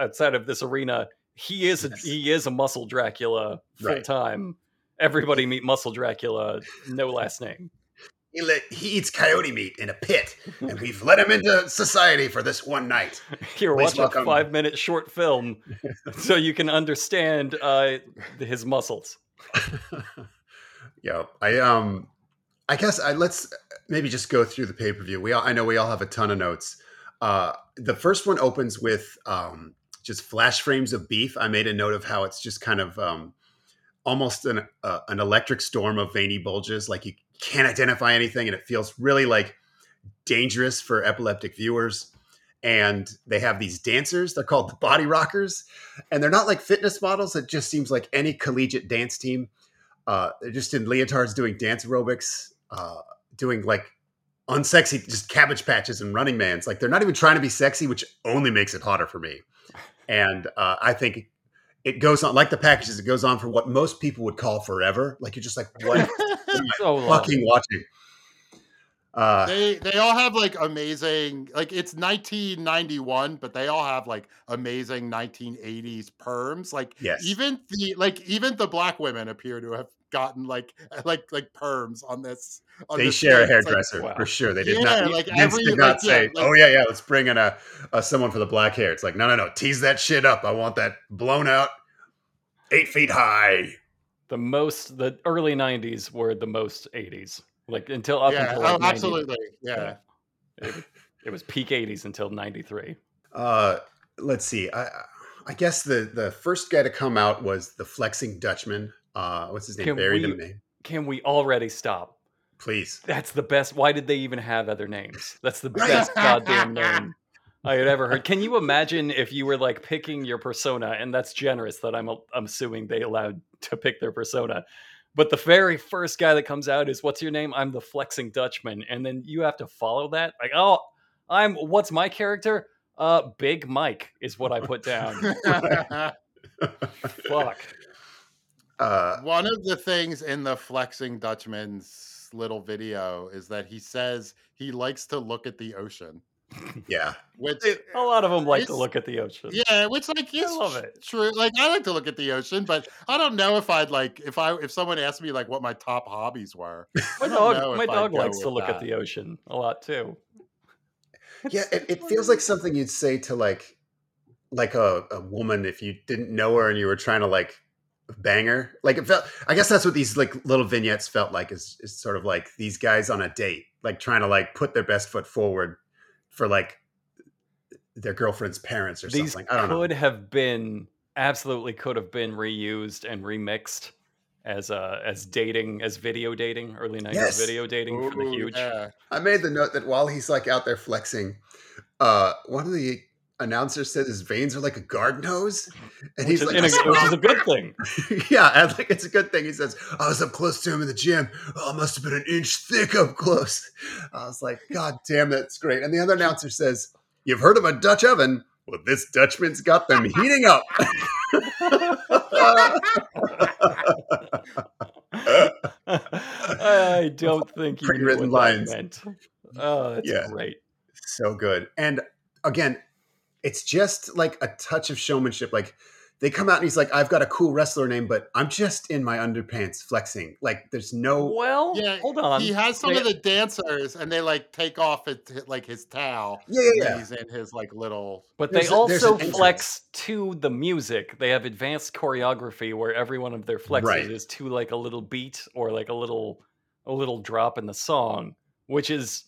outside of this arena. He is a, Yes. he is a muscle Dracula full Right. time. Everybody meet muscle Dracula, no last name. he, let, he eats coyote meat in a pit, and we've let him into society for this one night. Here, Please watch welcome- a five minute short film so you can understand uh, his muscles. Yo, I um, I guess I let's maybe just go through the pay per view. We all, I know we all have a ton of notes. Uh, the first one opens with um, just flash frames of beef. I made a note of how it's just kind of um, almost an uh, an electric storm of veiny bulges. Like you can't identify anything, and it feels really like dangerous for epileptic viewers. And they have these dancers. They're called the body rockers, and they're not like fitness models. It just seems like any collegiate dance team uh, just in leotards doing dance aerobics, uh, doing like unsexy, just cabbage patches and running mans. Like they're not even trying to be sexy, which only makes it hotter for me. And uh, I think it goes on like the packages. It goes on for what most people would call forever. Like you're just like, what am I So long. fucking watching? Uh, they they all have like amazing like it's 1991 but they all have like amazing 1980s perms like Yes. even the like even the black women appear to have gotten like like like perms on this on they this share a thing. It's like, hairdresser wow. for sure. They did Yeah, not. like Vince every- did not like, yeah, say, like- "Oh yeah, yeah, let's bring in a, a someone for the black hair." It's like, no, no, no, tease that shit up. I want that blown out, eight feet high. the most the early 90s were the most 80s like until up yeah until oh, like 90 absolutely yeah it, it was peak 80s until 93 Uh, let's see. I I guess the the first guy to come out was the flexing Dutchman. Uh, what's his name? Can Berry we- the name. can we already stop Please. that's the best why did they even have other names that's the best goddamn name i had ever heard can you imagine if you were like picking your persona and that's generous that i'm i'm assuming they allowed to pick their persona but the very first guy that comes out is what's your name? I'm the flexing dutchman. And then you have to follow that like oh i'm what's my character? Uh big mike is what i put down. Fuck. Uh, One of the things in the flexing Dutchman's little video is that he says he likes to look at the ocean, yeah. which a lot of them like to look at the ocean yeah, which like is love it. true. Like I like to look at the ocean, but I don't know if I'd like if I if someone asked me like what my top hobbies were. my I don't know dog my I'd dog go likes to with look at the ocean a lot too Yeah, it, it feels like something you'd say to like like a, a woman if you didn't know her and you were trying to like bang her. Like it felt I guess that's what these like little vignettes felt like is, is sort of like these guys on a date, like trying to like put their best foot forward for like their girlfriend's parents or These something. I don't know. could have been absolutely could have been reused and remixed as uh as dating as video dating early 90s Yes. video dating for the huge yeah. I made the note that while he's like out there flexing, uh, one of the announcers said his veins are like a garden hose, and which he's like, a- which is a good thing yeah, I think it's a good thing. He says, I was up close to him in the gym. Oh, it must have been an inch thick up close. I was like, God damn, that's great. And the other announcer says, You've heard of a Dutch oven? Well, this Dutchman's got them heating up. I don't think Pre-written lines. meant. Oh, that's Yeah. great. so good. And again, it's just like a touch of showmanship. Like they come out and he's like, I've got a cool wrestler name, but I'm just in my underpants flexing. Like there's no Well, Yeah, hold on. He has some They- of the dancers, and they like take off it like his towel. Yeah, yeah, then yeah. He's in his like little. But There's they a- also flex to the music. They have advanced choreography where every one of their flexes Right. is to like a little beat or like a little a little drop in the song, which is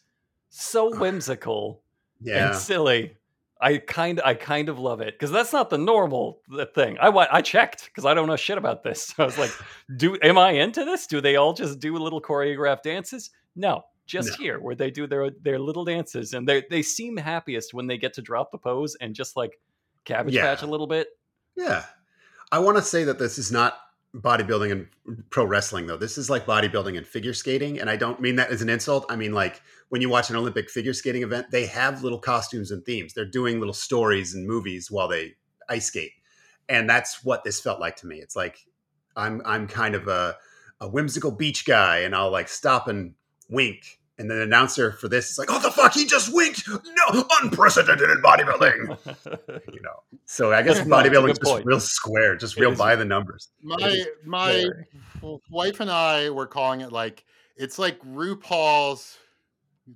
so whimsical Yeah. and silly. I kind I kind of love it because that's not the normal thing. I I checked because I don't know shit about this. So I was like, do am I into this? Do they all just do little choreographed dances? No, just No. here where they do their their little dances and they they seem happiest when they get to drop the pose and just like cabbage Yeah. patch a little bit. Yeah. I want to say that this is not bodybuilding and pro wrestling, though. This is like bodybuilding and figure skating. And I don't mean that as an insult. I mean, like when you watch an Olympic figure skating event, they have little costumes and themes. They're doing little stories and movies while they ice skate. And that's what this felt like to me. It's like I'm I'm kind of a, a whimsical beach guy and I'll like stop and wink. And then the announcer for this is like, oh, the fuck, he just winked. No, unprecedented in bodybuilding. you know. So I guess bodybuilding is just point. real square, just It real is- by the numbers. My my Very. wife and I were calling it like it's like RuPaul's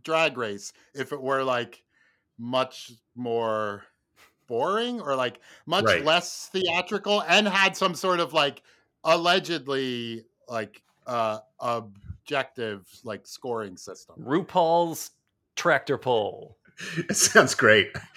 Drag Race if it were like much more boring or like much Right. less theatrical and had some sort of like allegedly like uh objective like scoring system. RuPaul's tractor pull. It sounds great.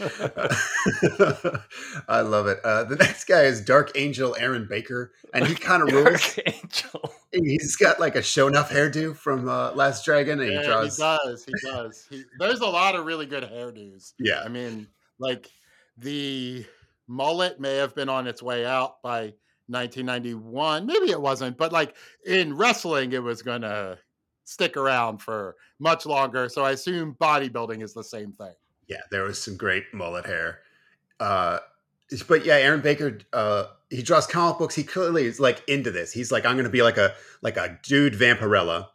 I love it. Uh, the next guy is Dark Angel Aaron Baker, and he kind of rules. Archangel. He's got like a Sho'nuff hairdo from uh, Last Dragon, and he Yeah, draws. he does. He does. He, there's a lot of really good hairdos. Yeah, I mean, like the mullet may have been on its way out by 1991. Maybe it wasn't, but like in wrestling, it was going to stick around for much longer. So I assume bodybuilding is the same thing. yeah, there was some great mullet hair. Uh, but yeah, Aaron Baker, uh, he draws comic books. He clearly is like into this. He's like, I'm going to be like a like a dude vampirella,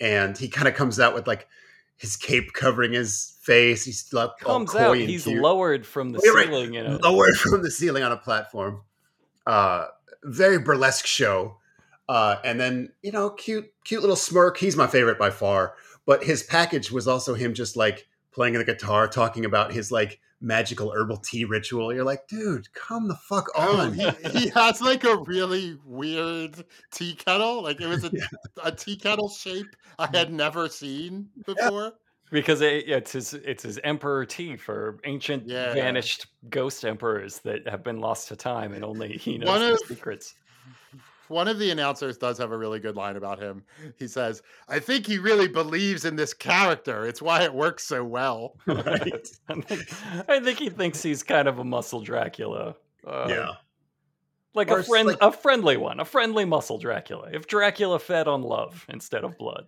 and he kind of comes out with like his cape covering his face. He's like Comes out. He's cute. lowered from the Oh, you're right. ceiling in lowered from the ceiling on a platform. Uh, very burlesque show. Uh, and then you know, cute, cute little smirk. He's my favorite by far. But his package was also him just like playing the guitar, talking about his like magical herbal tea ritual. You're like, dude, come the fuck Oh, on. he, he has like a really weird tea kettle. Like it was a, Yeah. a tea kettle shape I had never seen before. Because it, it's his it's his emperor tea for ancient Yeah. vanished ghost emperors that have been lost to time and only he knows One the of- secrets. One of the announcers does have a really good line about him. He says, I think he really believes in this character. It's why it works so well. right? I think, I think he thinks he's kind of a muscle Dracula. Uh, yeah. like Or a friend, like- a friendly one, a friendly muscle Dracula. If Dracula fed on love instead of blood,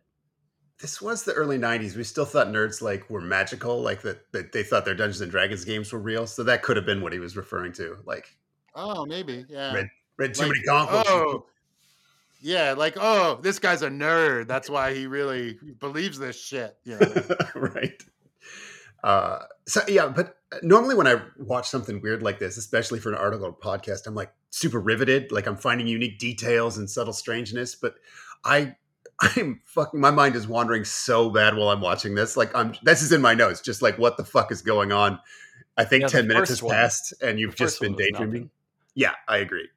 This was the early '90s. We still thought nerds like were magical, like that. That they thought their Dungeons and Dragons games were real. So that could have been what he was referring to. Like Oh, maybe. Yeah. Red- read too Like, many comic books. Oh, yeah. Like, oh, this guy's a nerd. That's why he really believes this shit. You know? right. Uh, so yeah, but normally when I watch something weird like this, especially for an article or podcast, I'm like super riveted. Like I'm finding unique details and subtle strangeness. But I, I'm fucking. My mind is wandering so bad while I'm watching this. Like I'm. This is in my notes. Just like what the fuck is going on? I think Yeah, ten minutes has one- passed, and you've just been daydreaming. Yeah, I agree.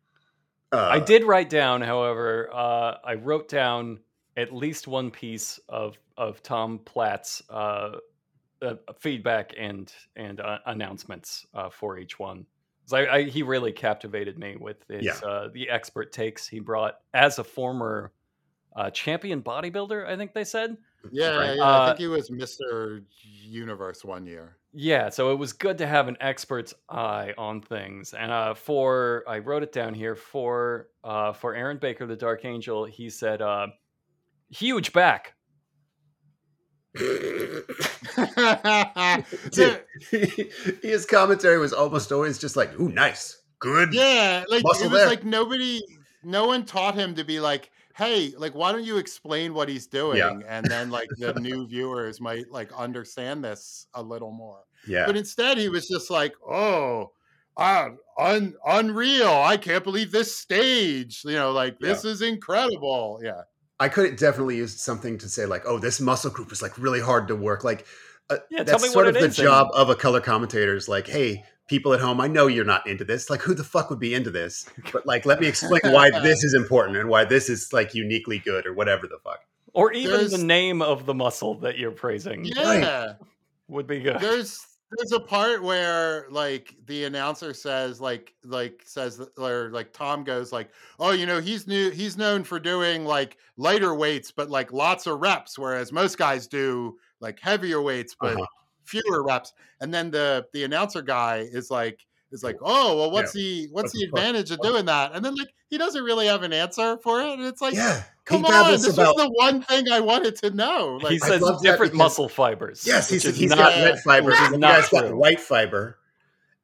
Uh, I did write down, however, uh, I wrote down at least one piece of of Tom Platz's uh, uh, feedback and and uh, announcements uh, for each one. 'Cause I, I, he really captivated me with his Yeah. uh, the expert takes he brought as a former uh, champion bodybuilder. I think they said. Yeah, Right. yeah. I Uh, think he was Mr. Universe one year. Yeah, so it was good to have an expert's eye on things. And uh, for I wrote it down here for uh, for Aaron Baker, the Dark Angel. He said, uh, "Huge back." Dude, his commentary was almost always just like, "Ooh, nice, good." yeah, like Muscle it was there. like nobody, no one taught him to be like, hey, like why don't you explain what he's doing, and then like the new viewers might like understand this a little more. Yeah. But instead, he was just like, oh. Uh, un- unreal! I can't believe this stage. You know, like this is incredible. Yeah, I could have definitely used something to say like, "Oh, this muscle group is like really hard to work." Like, uh, Yeah, tell that's me sort what of it the is and- job of a color commentator. Is like, "Hey, people at home, I know you're not into this. Like, who the fuck would be into this? But like, let me explain why this is important and why this is like uniquely good or whatever the fuck." Or even the name of the muscle that you're praising yeah. would be good. there's there's a part where like the announcer says like like says or like Tom goes like oh you know he's new he's known for doing like lighter weights but like lots of reps whereas most guys do like heavier weights but Uh-huh. Fewer reps and then the the announcer guy is like is like oh well what's the what's What the the fuck? advantage of doing that and then like he doesn't really have an answer for it and it's like yeah, come he on babbles this about was the one thing I wanted to know like he says different because- muscle fibers. Yes, he says is he's not, got red fibers. which is not got white fiber,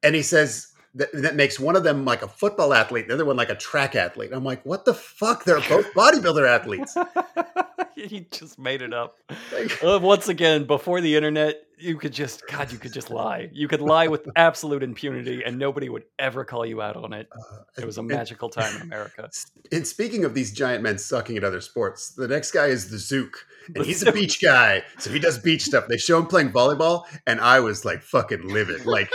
and he says that, that makes one of them like a football athlete, the other one like a track athlete. I'm like, what the fuck? They're both bodybuilder athletes. he just made it up. Like, Uh, once again, before the internet, you could just God, you could just lie. You could lie with absolute impunity, and nobody would ever call you out on it. uh, It was a magical time in America. And speaking of these giant men sucking at other sports, the next guy is the Zook. The And he's a beach guy. So he does beach stuff. They show him playing volleyball, and I was like fucking livid. Like,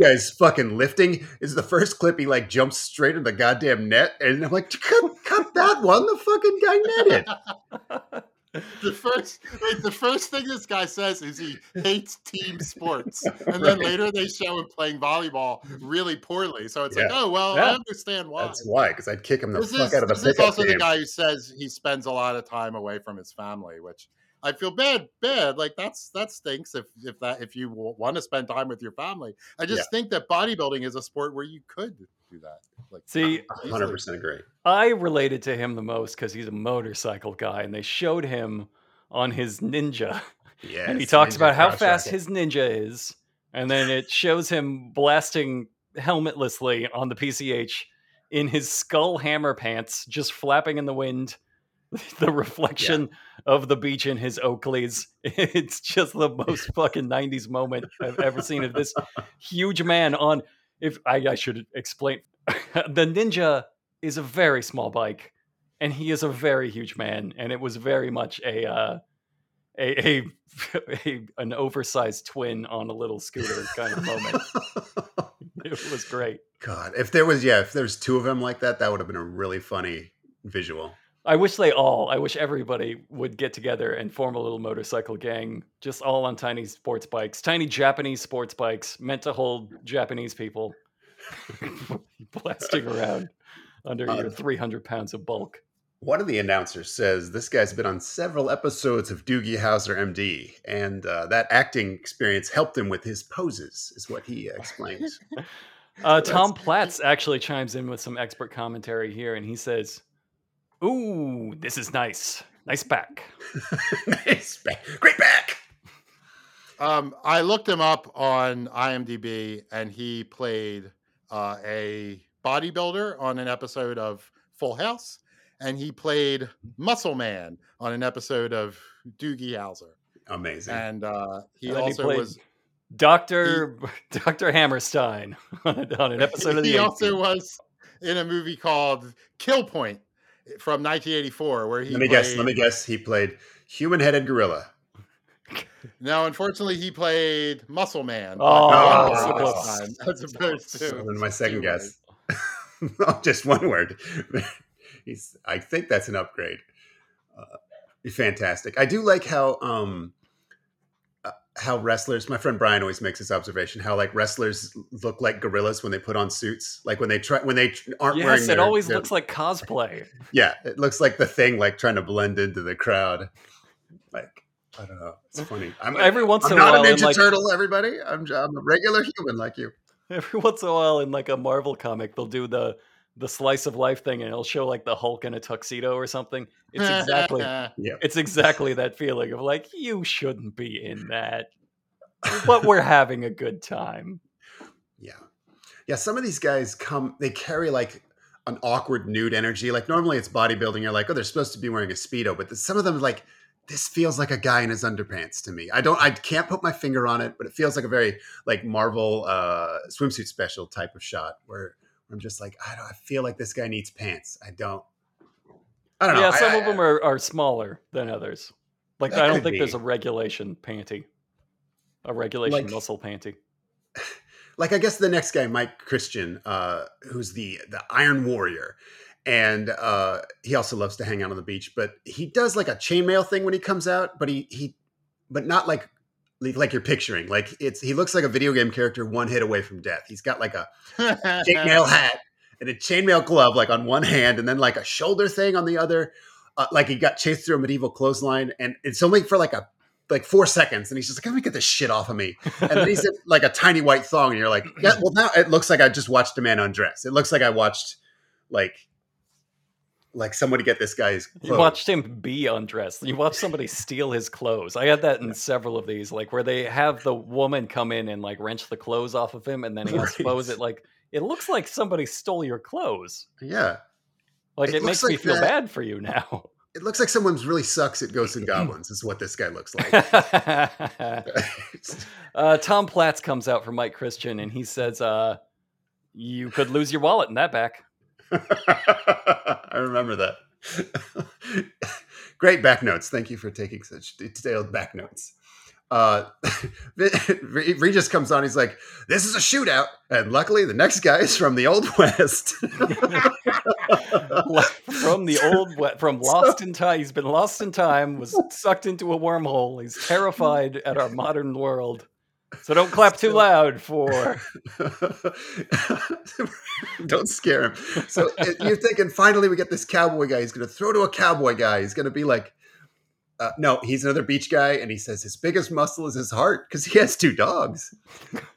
guys fucking lifting. Is the first clip he like jumps straight in the goddamn net. And I'm like, cut, cut that one. The fucking guy netted. the first like, the first thing this guy says is he hates team sports and then Right. later they show him playing volleyball really poorly so it's like oh well Yeah. i understand why That's why, because I'd kick him the this fuck is, out of the this is also game. the guy who says he spends a lot of time away from his family which i feel bad bad like that's that stinks if if that if you want to spend time with your family i just Yeah. think that bodybuilding is a sport where you could do that like See, easily. 100% agree. I related to him the most because he's a motorcycle guy, and they showed him on his ninja, Yeah. and he talks about how fast his ninja is, and then it shows him blasting helmetlessly on the PCH in his skull hammer pants, just flapping in the wind. The reflection of the beach in his Oakleys. It's just the most fucking 90s moment I've ever seen of this huge man on. If I, I should explain, the Ninja is a very small bike, and he is a very huge man, and it was very much a uh, a, a, a an oversized twin on a little scooter kind of moment. it was great. God, if there was, yeah, if there's two of them like that, that would have been a really funny visual. I wish they all, I wish everybody would get together and form a little motorcycle gang, just all on tiny sports bikes, tiny Japanese sports bikes meant to hold Japanese people blasting around under Uh, your 300 pounds of bulk. One of the announcers says this guy's been on several episodes of Doogie Howser MD, and uh, that acting experience helped him with his poses, is what he explains. Uh, Tom Platz actually chimes in with some expert commentary here, and he says, Ooh, this is nice. Nice back. nice back. Great back. Um, I looked him up on IMDb, and he played uh, a bodybuilder on an episode of Full House, and he played Muscle Man on an episode of Doogie Howser, Amazing. and uh, he And then he also played was Dr. Dr. Hammerstein on, on an episode of the he A also was in a movie called Kill Point from 1984, where he let me guess. Let me guess. He played human-headed gorilla. No, unfortunately, he played Muscle Man. Oh, Oh, one so word this close. time, as opposed to So then my second guess. just one word. He's. I think that's an upgrade. Uh, fantastic. I do like how um, how wrestlers. My friend Brian always makes this observation: how like wrestlers look like gorillas when they put on suits. Like when they try when they aren't wearing. Yes, it their- always their- looks like cosplay. Yeah, it looks like the thing like trying to blend into the crowd. Like I don't know. It's funny. I'm Every once I'm in a while not while, a in Ninja like Turtle. Everybody, I'm I'm a regular human like you. every once in a while in like a Marvel comic, they'll do the the slice of life thing, and it'll show like the Hulk in a tuxedo or something. It's uh, uh, exactly uh. yeah. it's exactly that feeling of like you shouldn't be in that, but we're having a good time. Yeah. Yeah. Some of these guys come, they carry like an awkward nude energy. Like normally it's bodybuilding. You're like, oh, they're supposed to be wearing a Speedo, but some of them like, this feels like a guy in his underpants to me. I don't, I can't put my finger on it, but it feels like a very like Marvel uh, swimsuit special type of shot where I'm just like, I don't, I feel like this guy needs pants. I don't, I don't know. Yeah, some I- of them are, are smaller than others. Like I don't think there's a regulation panty, a regulation Like- muscle panty. like I guess the next guy, Mike Christian, uh, who's the the Iron Warrior, and uh, he also loves to hang out on the beach. But he does like a chainmail thing when he comes out, but he he, but not like like you're picturing. Like it's he looks like a video game character one hit away from death. He's got like a chainmail hat and a chainmail glove like on one hand, and then like a shoulder thing on the other. Uh, like he got chased through a medieval clothesline, and it's only for like a like four seconds, and he's just like, "Let me get this shit off of me." And then he's in like a tiny white thong, and you're like, "Yeah, well now it looks like I just watched a man undress. It looks like I watched like like somebody get this guy's clothes. You watched him be undressed. You watched somebody steal his clothes. I had that in several of these, like where they have the woman come in and like wrench the clothes off of him, and then he has to it like it looks like somebody stole your clothes. yeah, Like It it, makes me feel that- bad for you now. it looks like someone really sucks at Ghosts and Goblins. Is what this guy looks like. uh, Tom Platz comes out for Mike Christian and he says, uh, "You could lose your wallet in that back." I remember that. Great back notes. Thank you for taking such detailed back notes. Uh, Regis comes on. He's like, "This is a shootout," and luckily, the next guy is from the Old West. from the old we- from lost in time he's been lost in time was sucked into a wormhole he's terrified at our modern world so don't clap too loud for Don't scare him. So you're thinking, finally, we get this cowboy guy. He's going to throw to a cowboy guy. He's going to be like, uh, no, he's another beach guy, and he says his biggest muscle is his heart because he has two dogs.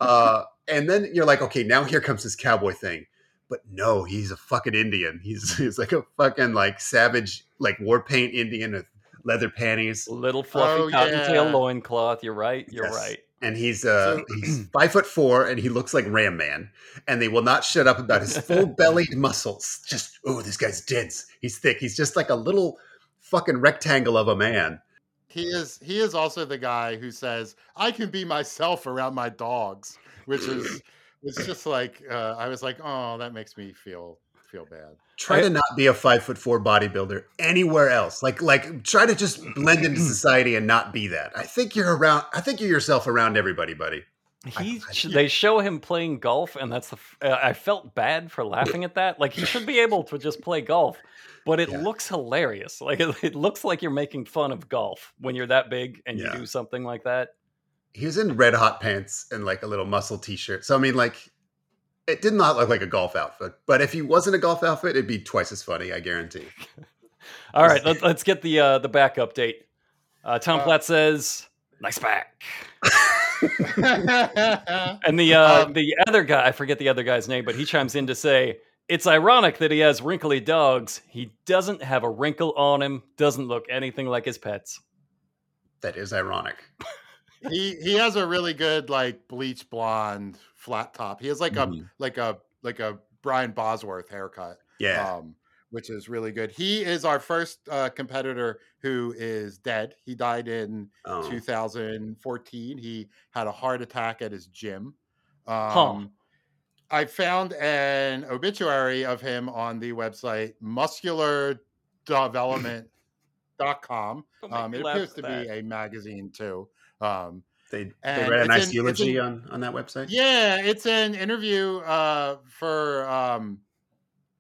Uh, and then you're like, okay, now here comes this cowboy thing. But no, he's a fucking Indian. He's he's like a fucking like savage, like war paint Indian with leather panties. little fluffy Oh, cottontail yeah. loincloth you're right you're Yes. right and he's uh So- he's five foot four and he looks like Ram Man, and they will not shut up about his full bellied muscles. Just oh, this guy's dense. He's thick. He's just like a little fucking rectangle of a man. He is he is also the guy who says, I can be myself around my dogs, which is it's just like uh, I was like, oh, that makes me feel feel bad. Try I- to not be a five foot four bodybuilder anywhere else. Like like try to just blend into society and not be that. I think you're around. I think you're yourself around everybody, buddy. He I- sh- they show him playing golf and that's the uh, i felt bad for laughing at that like he should be able to just play golf but it Yeah. looks hilarious like it, it looks like you're making fun of golf when you're that big and Yeah. you do something like that He was in red hot pants and like a little muscle t shirt. So I mean, like. It did not look like a golf outfit, but if he wasn't a golf outfit, it'd be twice as funny, I guarantee. All right, let, let's get the uh, the back update. Uh, Tom Uh, Platz says, "Nice back," and the uh, Um, the other guy, I forget the other guy's name, but he chimes in to say, "It's ironic that he has wrinkly dogs. He doesn't have a wrinkle on him. Doesn't look anything like his pets." That is ironic. he he has a really good like bleach blonde flat top. He has like a Mhm. like a like a Brian Bosworth haircut. Yeah. um, which is really good. He is our first uh, competitor who is dead. He died in Oh. 2014. He had a heart attack at his gym. Um, Huh. I found an obituary of him on the website musculardevelopment.com. Um, it appears to that. be a magazine too. Um, They, they read a it's nice in- it's in- eulogy on, on that website. yeah, it's an interview uh, for um,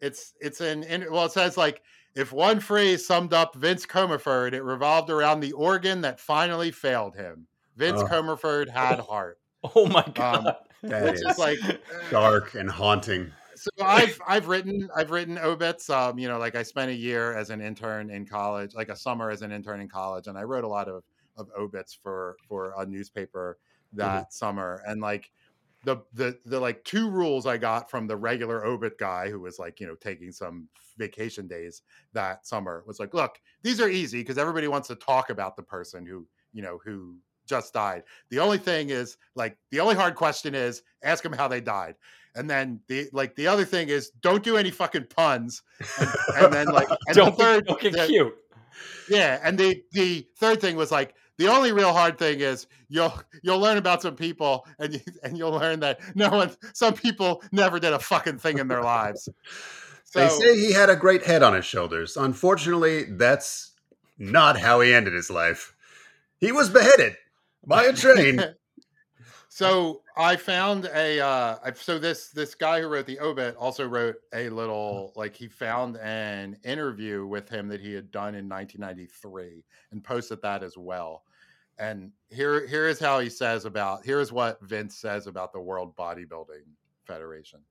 it's it's an in, well, it says like if one phrase summed up Vince Comerford, it revolved around the organ that finally failed him. Vince Oh. Comerford had heart. Oh my Um, god. That which is is like dark and haunting. so I've I've written I've written obits. Um, you know, like I spent a year as an intern in college, like a summer as an intern in college, and I wrote a lot of of obits for for a newspaper mm-hmm. that summer. And like the the the like two rules I got from the regular obit guy who was like you know taking some vacation days that summer was like, look, these are easy because everybody wants to talk about the person who you know who just died. The only thing is like the only hard question is ask them how they died. And then the like the other thing is don't do any fucking puns. And, and then like and don't, the third don't get the- cute. yeah, and the the third thing was like the only real hard thing is you'll you'll learn about some people and you, and you'll learn that no one some people never did a fucking thing in their lives. So they say he had a great head on his shoulders. Unfortunately, that's not how he ended his life. He was beheaded by a train. so I found a uh so this this guy who wrote the obit also wrote a little like he found an interview with him that he had done in 1993 and posted that as well. And here here is how he says about here is what Vince says about the World Bodybuilding Federation.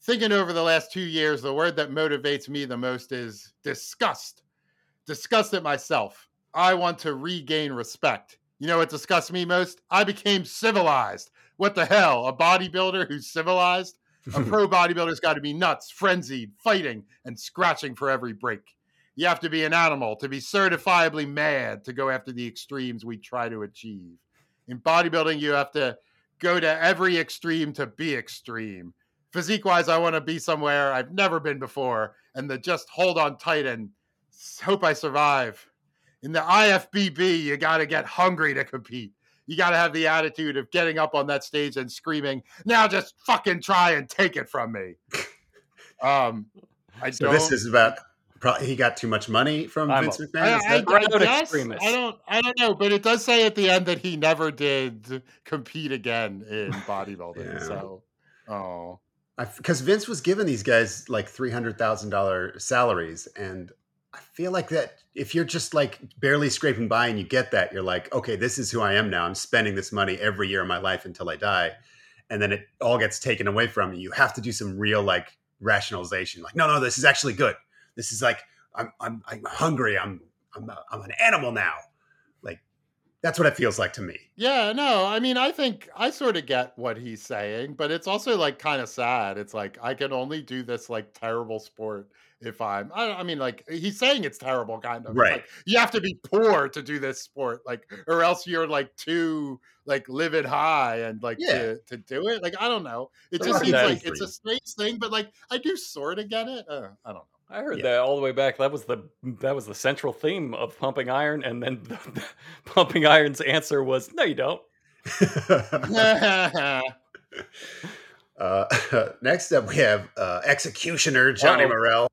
Thinking over the last 2 years the word that motivates me the most is disgust. Disgust at myself. I want to regain respect. You know what disgusts me most? I became civilized. What the hell? A bodybuilder who's civilized? A pro bodybuilder's got to be nuts, frenzied, fighting, and scratching for every break. You have to be an animal to be certifiably mad to go after the extremes we try to achieve. In bodybuilding, you have to go to every extreme to be extreme. Physique wise, I want to be somewhere I've never been before, and to just hold on tight and hope I survive. In the IFBB, you got to get hungry to compete. You got to have the attitude of getting up on that stage and screaming, "Now just fucking try and take it from me." Um, I so don't. this is about probably he got too much money from I'm Vince McMahon. I, Is I, that- Proud I guess. I don't. I don't know, but it does say at the end that he never did compete again in bodybuilding. Yeah. So, oh, because Vince was giving these guys like three hundred thousand dollar salaries, and I feel like that if you're just like barely scraping by and you get that, you're like, okay, this is who I am now. I'm spending this money every year of my life until I die, and then it all gets taken away from you. You have to do some real like rationalization, like, no, no, this is actually good. This is like I'm I'm I'm hungry. I'm I'm a, I'm an animal now. Like that's what it feels like to me. Yeah, no, I mean, I think I sort of get what he's saying, but it's also like kind of sad. It's like I can only do this like terrible sport if I'm. I, I mean, like he's saying it's terrible, kind of. Right. like, you have to be poor to do this sport, like, or else you're like too like livid high and like Yeah. to, to do it. Like I don't know. It It's just seems like it's a strange thing, but like I do sort of get it. Uh, I don't know. I heard Yeah. that all the way back. That was the that was the central theme of Pumping Iron, and then the, Pumping Iron's answer was, "No, you don't." Uh, next up, we have uh, Executioner Johnny Uh-oh. Morrell.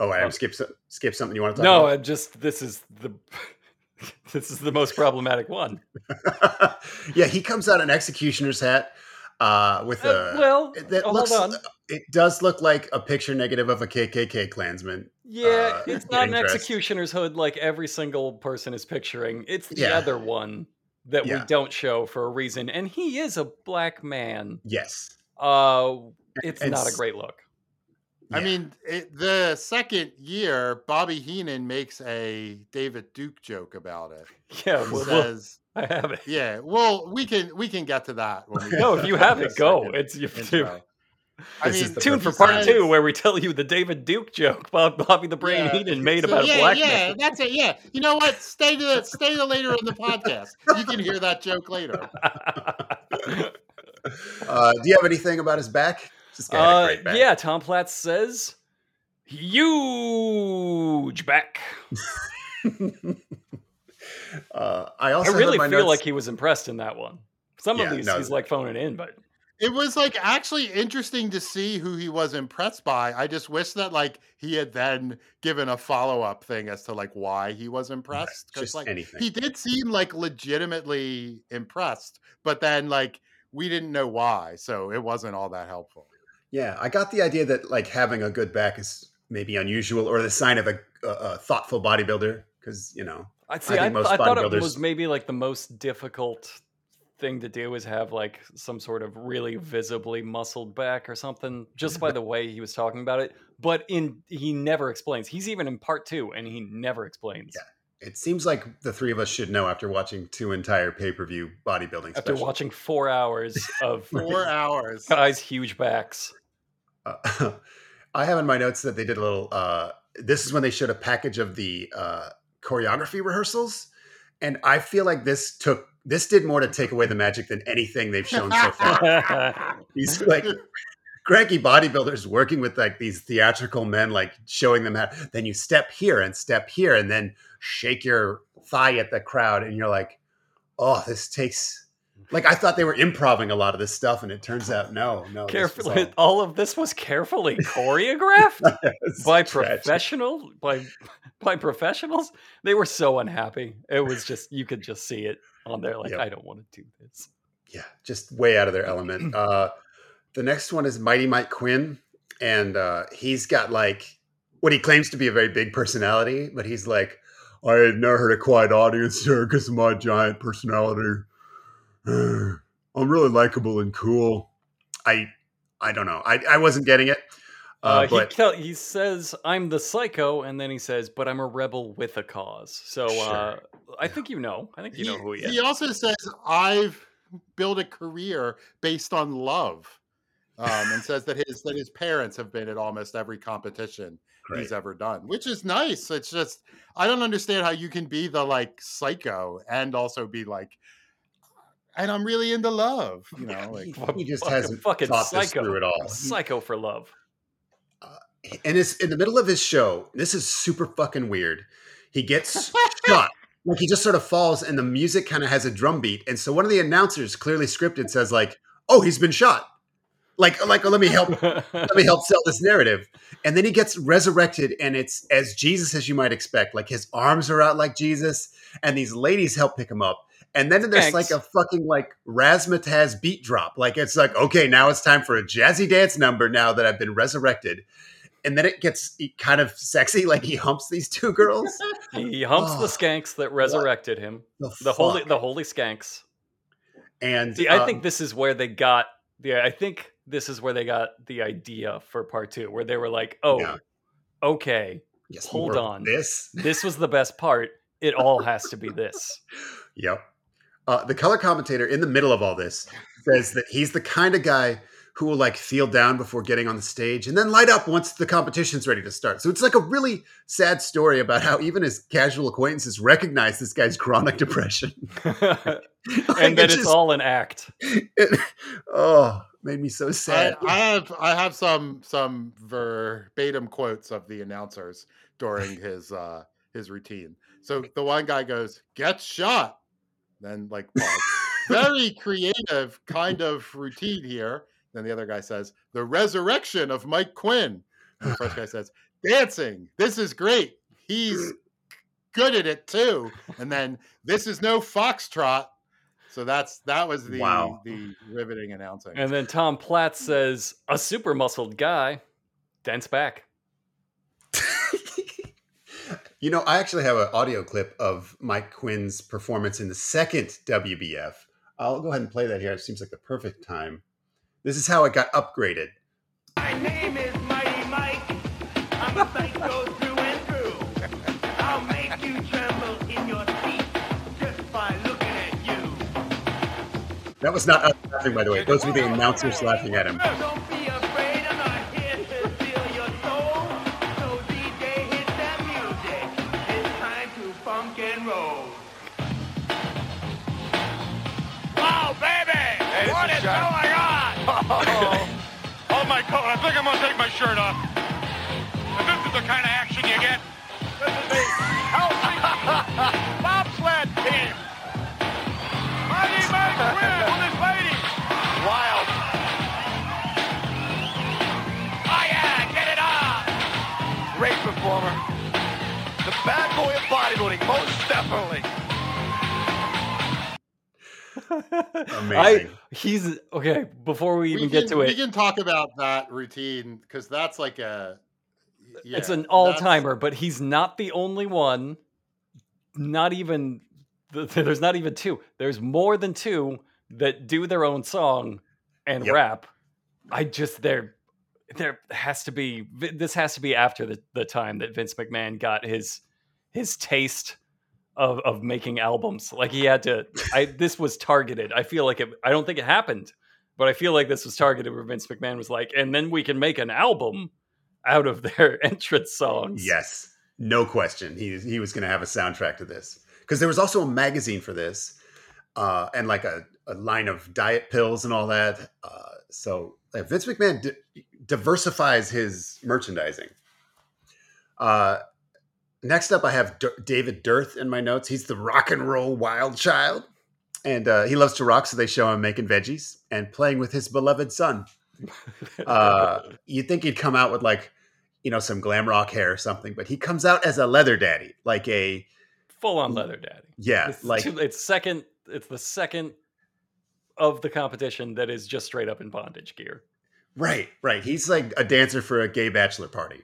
Oh, I Oh. skip skip something you want to talk No, about? No, I just this is the this is the most problematic one. yeah, he comes out in Executioner's hat uh, with Uh, a. well, it- that hold looks, on. It does look like a picture negative of a KKK Klansman. Yeah, uh, it's not an dressed. executioner's hood like every single person is picturing. It's the Yeah. other one that we don't show for a reason, and he is a black man. Yes. Uh, it's And not a great look. I mean, it, the second year, Bobby Heenan makes a David Duke joke about it. Yeah, He well, well, I have it. "Yeah, well, we can we can get to that when we No, if you have it, go. It's you intro. I This mean, the tune for part time. two where we tell you the David Duke joke Bob Bobby the Brain Yeah. Heenan made So, about yeah, a black yeah, man. that's it. Yeah, you know what? Stay to the, stay to later in the podcast. You can hear that joke later. Uh, do you have anything about his back? This guy had a Uh, great back. yeah, Tom Platz says huge back. uh, I I also have really feel notes- like he was impressed in that one. Some Yeah, of these no. he's like phoning in, but It was like actually interesting to see who he was impressed by. I just wish that like he had then given a follow up thing as to like why he was impressed. Because just like anything. he did seem like legitimately impressed, but then like we didn't know why, so it wasn't all that helpful. Yeah, I got the idea that like having a good back is maybe unusual or the sign of a, a, a thoughtful bodybuilder because you know I'd say I, think most I thought it bodybuilders- was maybe like the most difficult thing to do is have like some sort of really visibly muscled back or something just by the way he was talking about it but in he never explains he's even in part two and he never explains Yeah. It seems like the three of us should know after watching two entire pay per view bodybuilding after specials. watching four hours of Four hours. guys huge backs Uh, I have in my notes that they did a little. Uh, this is when they showed a package of the uh, choreography rehearsals, and I feel like this took this did more to take away the magic than anything they've shown so far. These like cranky bodybuilders working with like these theatrical men, like showing them how. Then you step here and step here, and then shake your thigh at the crowd, and you're like, "Oh, this takes." Like I thought they were improving a lot of this stuff, and it turns out no, no. carefully all- all of this was carefully choreographed by tragic. professional by by professionals they were so unhappy it was just you could just see it on there like Yep. i don't want to do this yeah, just way out of their element. Uh, the next one is Mighty Mike Quinn, and uh, he's got like what he claims to be a very big personality, but he's like, I had never heard a quiet audience here because of my giant personality. I'm really likable and cool. I I don't know. I, I wasn't getting it. Uh, Uh, but he tell, he says I'm the psycho, and then he says, "But I'm a rebel with a cause." So uh, Sure. I think you know. I think you know who he is. he also says, I've built a career based on love. Um, and says that his that his parents have been at almost every competition great. he's ever done, which is nice. It's just I don't understand how you can be the like psycho and also be like, and I'm really into love. You know, like he just Fucking- hasn't fucking thought this psycho. through at all. Psycho for love. Uh, and it's in the middle of his show. This is super fucking weird. He gets shot. Like he just sort of falls, and the music kind of has a drum beat. And so one of the announcers, clearly scripted, says like, "Oh, he's been shot." Like, like let me help. Let me help sell this narrative. And then he gets resurrected, and it's as Jesus as you might expect. Like his arms are out like Jesus, and these ladies help pick him up. And then there's Thanks. like a fucking like razzmatazz beat drop. Like it's like, okay, now it's time for a jazzy dance number. Now that I've been resurrected, and then it gets kind of sexy. Like he humps these two girls. he humps Oh, the skanks that resurrected him. The, The holy, the holy skanks. and See, I um, think this is where they got the. I think this is where they got the idea for part two, where they were like, "Oh, Yeah. okay, yes, hold on. This, this was the best part. It all has to be this." Yep. Uh, the color commentator in the middle of all this says that he's the kind of guy who will like feel down before getting on the stage and then light up once the competition's ready to start. So it's like a really sad story about how even his casual acquaintances recognize this guy's chronic depression. Like, and then it it's just- all an act. it- oh, made me so I, sad. I have I have some some verbatim quotes of the announcers during his uh his routine. So the one guy goes, "Get shot," then like pause. Very creative kind of routine here. Then the other guy says, "The resurrection of Mike Quinn." And the first guy says, "Dancing. This is great. He's good at it too." And then this is no foxtrot. So that's that was the Wow. the riveting announcing. And then Tom Platz says, "A super muscled guy, dense back." You know, I actually have an audio clip of Mike Quinn's performance in the second WBF. I'll go ahead and play that here. It seems like the perfect time. This is how it got upgraded. My name is Mighty Mike. I'm a psycho through and through. I'll make you tremble in your seat just by looking at you. That was not us laughing, by the way. Those were the announcers laughing at him. Shirt off. If this is the kind of action you get. This is the healthy bobsled team. Mighty Mike Quinn with his ladies. Wild. Oh yeah, get it on! Great performer. The bad boy of bodybuilding, most definitely. Amazing. I he's okay. Before we we even can, get to we it, we can talk about that routine because that's like a it's an all timer. But he's not the only one not even there's not even two. There's more than two that do their own song and Yep. rap. I just there there has to be this has to be after the, the time that Vince McMahon got his his taste of of making albums. Like he had to I this was targeted. I feel like it I don't think it happened, but I feel like this was targeted where Vince McMahon was like, and then we can make an album out of their entrance songs. Yes, no question. He he was going to have a soundtrack to this because there was also a magazine for this, uh, and like a, a line of diet pills and all that. Uh, so like, Vince McMahon di- diversifies his merchandising. Uh, next up, I have D- David Dearth in my notes. He's the rock and roll wild child, and uh, he loves to rock. So they show him making veggies and playing with his beloved son uh, you'd think he'd come out with like, you know, some glam rock hair or something, but he comes out as a leather daddy, like a Full on leather daddy. yeah, It's, like two- it's second. It's the second of the competition that is just straight up in bondage gear. right, right. He's like a dancer for a gay bachelor party,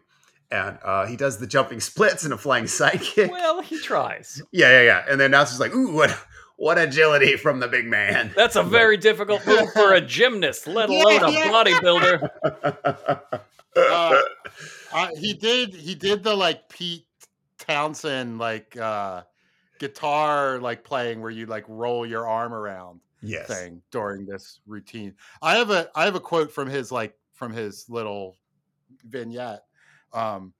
and uh, he does the jumping splits and a flying sidekick. Well, he tries. yeah, yeah, yeah. And then now it's like, ooh, what what agility from the big man. That's a very difficult move for a gymnast, let alone a Yeah. bodybuilder. Uh, uh, he did he did the like Pete Townshend like uh guitar like playing where you like roll your arm around yes, thing during this routine. I have a I have a quote from his like from his little vignette. Um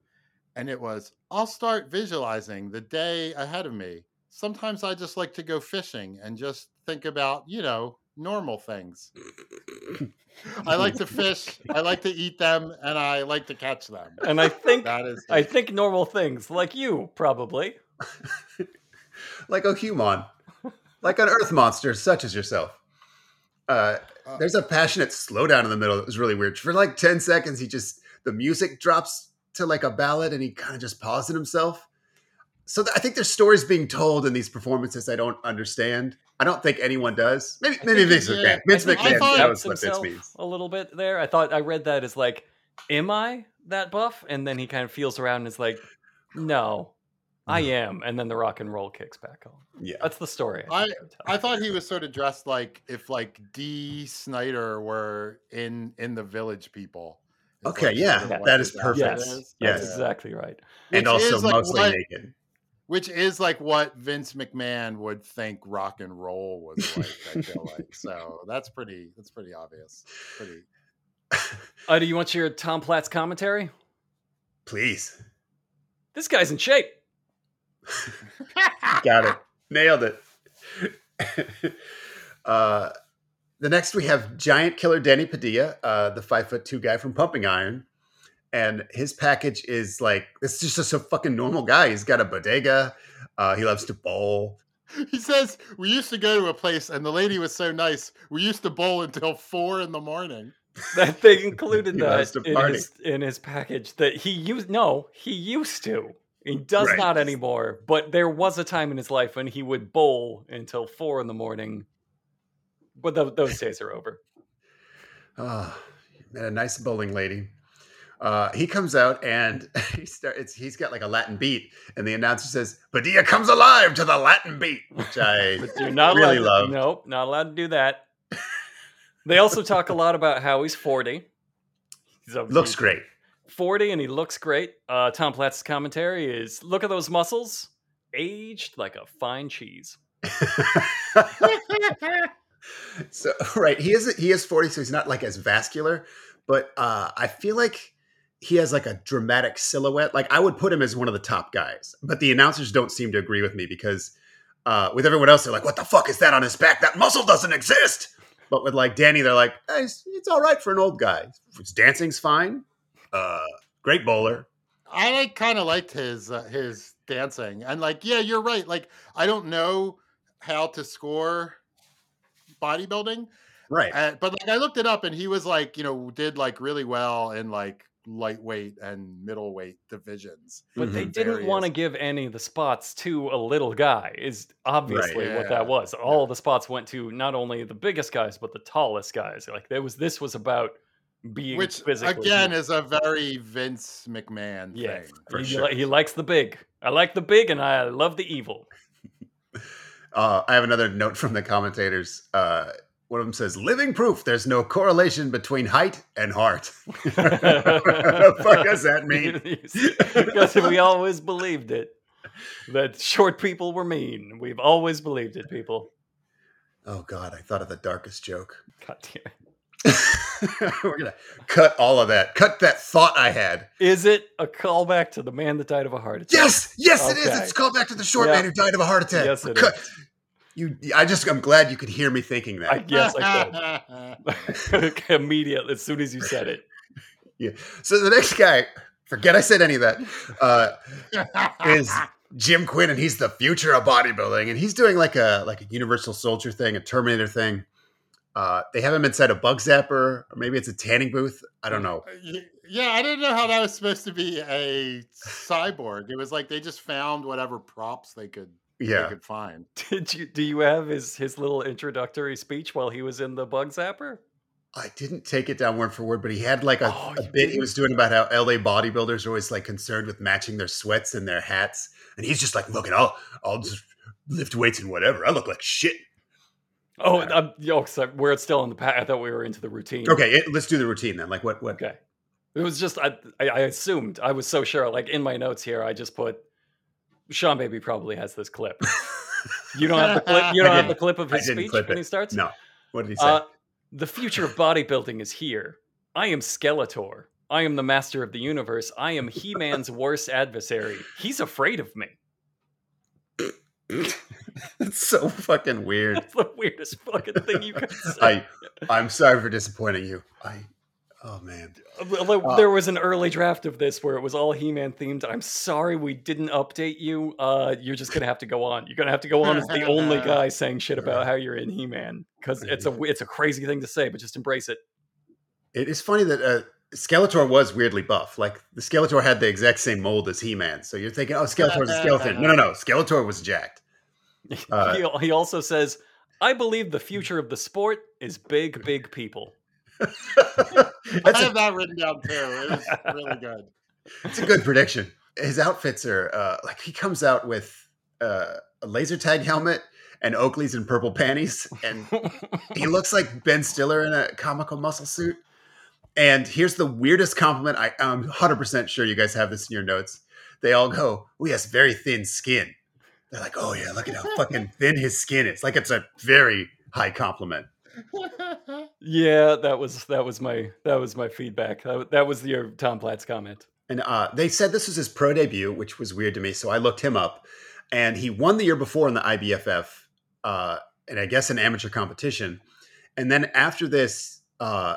and it was I'll start visualizing the day ahead of me. Sometimes I just like to go fishing and just think about, you know, normal things. I like to fish, I like to eat them, and I like to catch them. And I think That is I think normal things, like you probably. like a human, like an earth monster such as yourself. Uh, Uh, there's a passionate slowdown in the middle that was really weird. For like 10 seconds, he just, the music drops to like a ballad and he kind of just paused in himself. So th- I think there's stories being told in these performances I don't understand. I don't think anyone does. Maybe, maybe think Vince he- McMahon. Vince I McMahon thought- knows doubts what this himself means. a little bit there. I thought I read that as like, am I that buff? And then he kind of feels around and is like, no, I mm-hmm. am. And then the rock and roll kicks back on. Yeah. That's the story. I- think they're I thought he was sort of dressed like if like Dee Snider were in in the Village People. Is, Okay, like, yeah, sort of what that his is perfect. yes, is. Yes. that's exactly right. And Which also like, mostly what- naked. which is like what Vince McMahon would think rock and roll was like. I feel like so that's pretty that's pretty obvious. Pretty. Uh, do you want your Tom Platz commentary? Please. This guy's in shape. Got it. Nailed it. uh, the next we have giant killer Danny Padilla, uh, the five foot two guy from Pumping Iron. And his package is like, it's just a, so fucking normal guy. He's got a bodega. Uh, he loves to bowl. He says we used to go to a place and the lady was so nice. We used to bowl until four in the morning. That they included that in his, in his package that he used. No, he used to. He does Right. not anymore. But there was a time in his life when he would bowl until four in the morning. But tho- those days are over. Oh, met a nice bowling lady. Uh, he comes out and he start, it's, he's got like a Latin beat, and the announcer says, "Padilla comes alive to the Latin beat," which I But not really love. Nope, not allowed to do that. they also talk a lot about how he's 40. He's looks great. 40 and he looks great. Uh, Tom Platz's commentary is look at those muscles, aged like a fine cheese. so right, he is he is forty, so he's not like as vascular, but uh, I feel like he has like a dramatic silhouette. Like I would put him as one of the top guys, but the announcers don't seem to agree with me because uh, with everyone else, they're like, "What the fuck is that on his back? That muscle doesn't exist." But with like Danny, they're like, hey, it's, it's all right for an old guy. His dancing's fine. Uh, great bowler. I like kind of liked his uh, his dancing and like yeah, you're right. Like I don't know how to score bodybuilding, Right. uh, but like I looked it up and he was like you know did like really well in like lightweight and middleweight divisions. But they Mhm. didn't want to give any of the spots to a little guy, is obviously what Yeah. that was. All the spots went to not only the biggest guys, but the tallest guys. Like there was this was about being Which physically again is a very Vince McMahon yeah, thing. For he, sure. he likes the big. I like the big, and I love the evil. Uh, I have another note from the commentators. Uh, one of them says, "Living proof there's no correlation between height and heart." what the fuck does that mean? because we always believed it that short people were mean. We've always believed it, people. Oh God, I thought of the darkest joke. God damn it. We're gonna cut all of that. Cut that thought I had. Is it a callback to the man that died of a heart attack? Yes, yes, it is. Okay. It's called back to the short Yeah. man who died of a heart attack. Yes, it Cut- is. You, I just, I'm glad you could hear me thinking that. I, yes, I could. Immediately, as soon as you said it. Yeah. So the next guy, forget I said any of that, uh, is Jim Quinn, and he's the future of bodybuilding, and he's doing like a like a Universal Soldier thing, a Terminator thing. Uh, they have him inside a bug zapper, or maybe it's a tanning booth. I don't know. Yeah, I didn't know how that was supposed to be a cyborg. It was like they just found whatever props they could they Yeah, could find. Did you do you have his his little introductory speech while he was in the bug zapper? I didn't take it down word for word, but he had like a, Oh, a bit he didn't? was doing about how LA bodybuilders are always like concerned with matching their sweats and their hats, and he's just like, "Look, I'll I'll just lift weights and whatever. I look like shit." Oh, I'm, yo, so we're still in the path. I thought we were into the routine. Okay, it, let's do the routine then. Like what what Okay. It was just I, I I assumed I was so sure. Like in my notes here, I just put Seanbaby probably has this clip. You don't have the clip. You don't have the clip of his speech when it. he starts. No. What did he say? Uh, the future of bodybuilding is here. I am Skeletor. I am the master of the universe. I am He Man's worst adversary. He's afraid of me. it's so fucking weird. That's the weirdest fucking thing you could say. I I'm sorry for disappointing you. I oh man. Although there was an early draft of this where it was all He-Man themed. I'm sorry we didn't update you. Uh, you're just gonna have to go on. You're gonna have to go on as the only guy saying shit about how you're in He-Man because it's a it's a crazy thing to say, but just embrace it. It is funny that uh, Skeletor was weirdly buff. Like the Skeletor had the exact same mold as He-Man. So you're thinking, oh, Skeletor's a skeleton. No, no, no. Skeletor was jacked. Uh, he, he also says, "I believe the future of the sport is big, big people." I That's a, have that written down too. It was really good. it's a good prediction. His outfits are uh, like he comes out with uh, a laser tag helmet and Oakley's and purple panties, and he looks like Ben Stiller in a comical muscle suit. And here's the weirdest compliment. I, I'm 100% sure you guys have this in your notes. They all go, Oh, he has very thin skin. They're like, Oh, yeah, look at how fucking thin his skin is. Like it's a very high compliment. yeah, that was that was my that was my feedback. That, that was your Tom Platz comment. And uh, they said this was his pro debut, which was weird to me. So I looked him up, and he won the year before in the IBFF, uh, and I guess an amateur competition. And then after this, uh,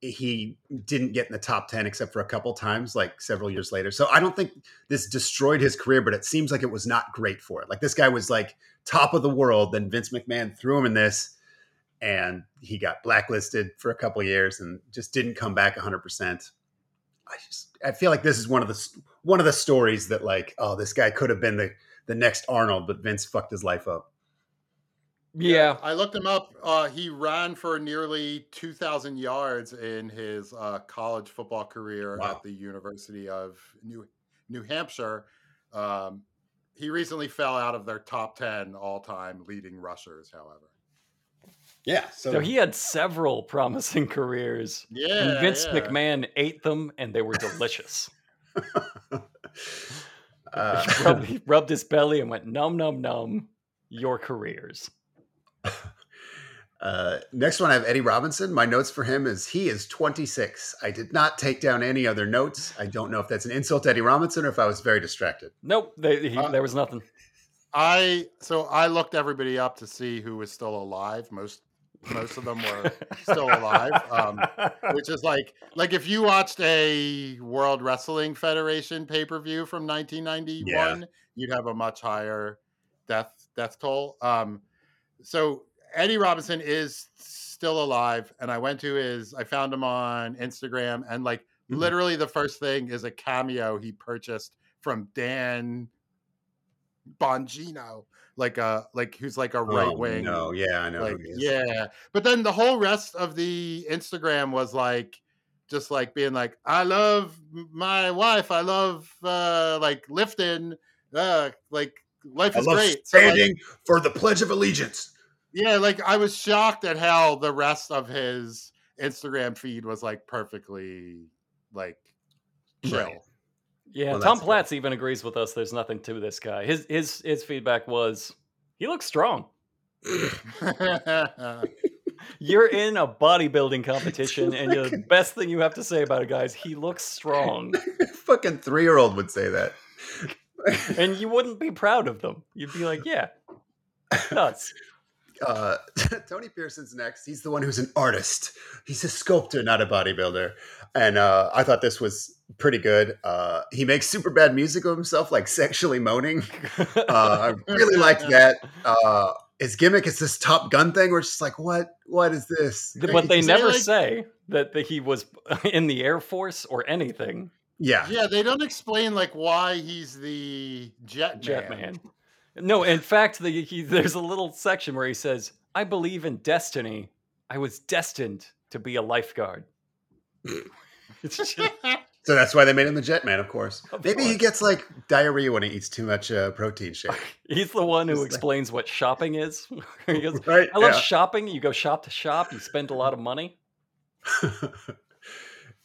he didn't get in the top ten except for a couple times, like several years later. So I don't think this destroyed his career, but it seems like it was not great for it. Like this guy was like top of the world, then Vince McMahon threw him in this, and he got blacklisted for a couple years and just didn't come back hundred percent. I just I feel like this is one of the one of the stories that like oh this guy could have been the the next Arnold, but Vince fucked his life up. Yeah, I looked him up. Uh, he ran for nearly 2,000 yards in his uh, college football career Wow. at the University of New New Hampshire. Um, he recently fell out of their top 10 all time leading rushers, however. Yeah, so, so he had several promising careers. Yeah. and Vince yeah. McMahon ate them, and they were delicious. uh, he, rubbed, he rubbed his belly and went num num num. Your careers. uh, next one I have Eddie Robinson. My notes for him is he is 26. I did not take down any other notes. I don't know if that's an insult to Eddie Robinson or if I was very distracted. Nope, they, he, Uh, there was nothing. I so I looked everybody up to see who was still alive. Most most of them were still alive. Um, which is like like if you watched a World Wrestling Federation pay per view from 1991, you'd have a much higher death death toll. Um, so Eddie Robinson is still alive, and I went to his. I found him on Instagram, and like Mhm. literally the first thing is a cameo he purchased from Dan Bongino, like a like who's like a right wing Oh, No, yeah, I know. like who he is. yeah but then the whole rest of the instagram was like just like being like, I love my wife. I love uh like lifting. Uh like life I is love great. So, like, standing for the Pledge of Allegiance. yeah, like I was shocked at how the rest of his Instagram feed was like perfectly like chill. Right. Yeah, Well, Tom that's good. Even agrees with us. There's nothing to this guy. His his his feedback was he looks strong. You're in a bodybuilding competition, and the best thing you have to say about a guy is he looks strong, Fucking three year old would say that. And you wouldn't be proud of them. You'd be like, yeah, nuts. uh, Tony Pearson's next. He's the one who's an artist. He's a sculptor, not a bodybuilder. And uh, I thought this was pretty good. Uh, he makes super bad music of himself, like sexually moaning. Uh, I really liked that. Uh, his gimmick is this Top Gun thing, where it's just like, what? What is this? but they never like- say that, that he was in the Air Force or anything. Yeah, yeah, they don't explain like why he's the jet, Jet man. Man. No, in fact, the, he, there's a little section where he says, "I believe in destiny. I was destined to be a lifeguard." it's just, so that's why they made him the Jet Man, of course. Of Maybe he gets like diarrhea when he eats too much uh, protein shake. he's the one who Just like- explains what shopping is. he goes, Right? "I love Yeah. shopping. You go shop to shop. You spend a lot of money."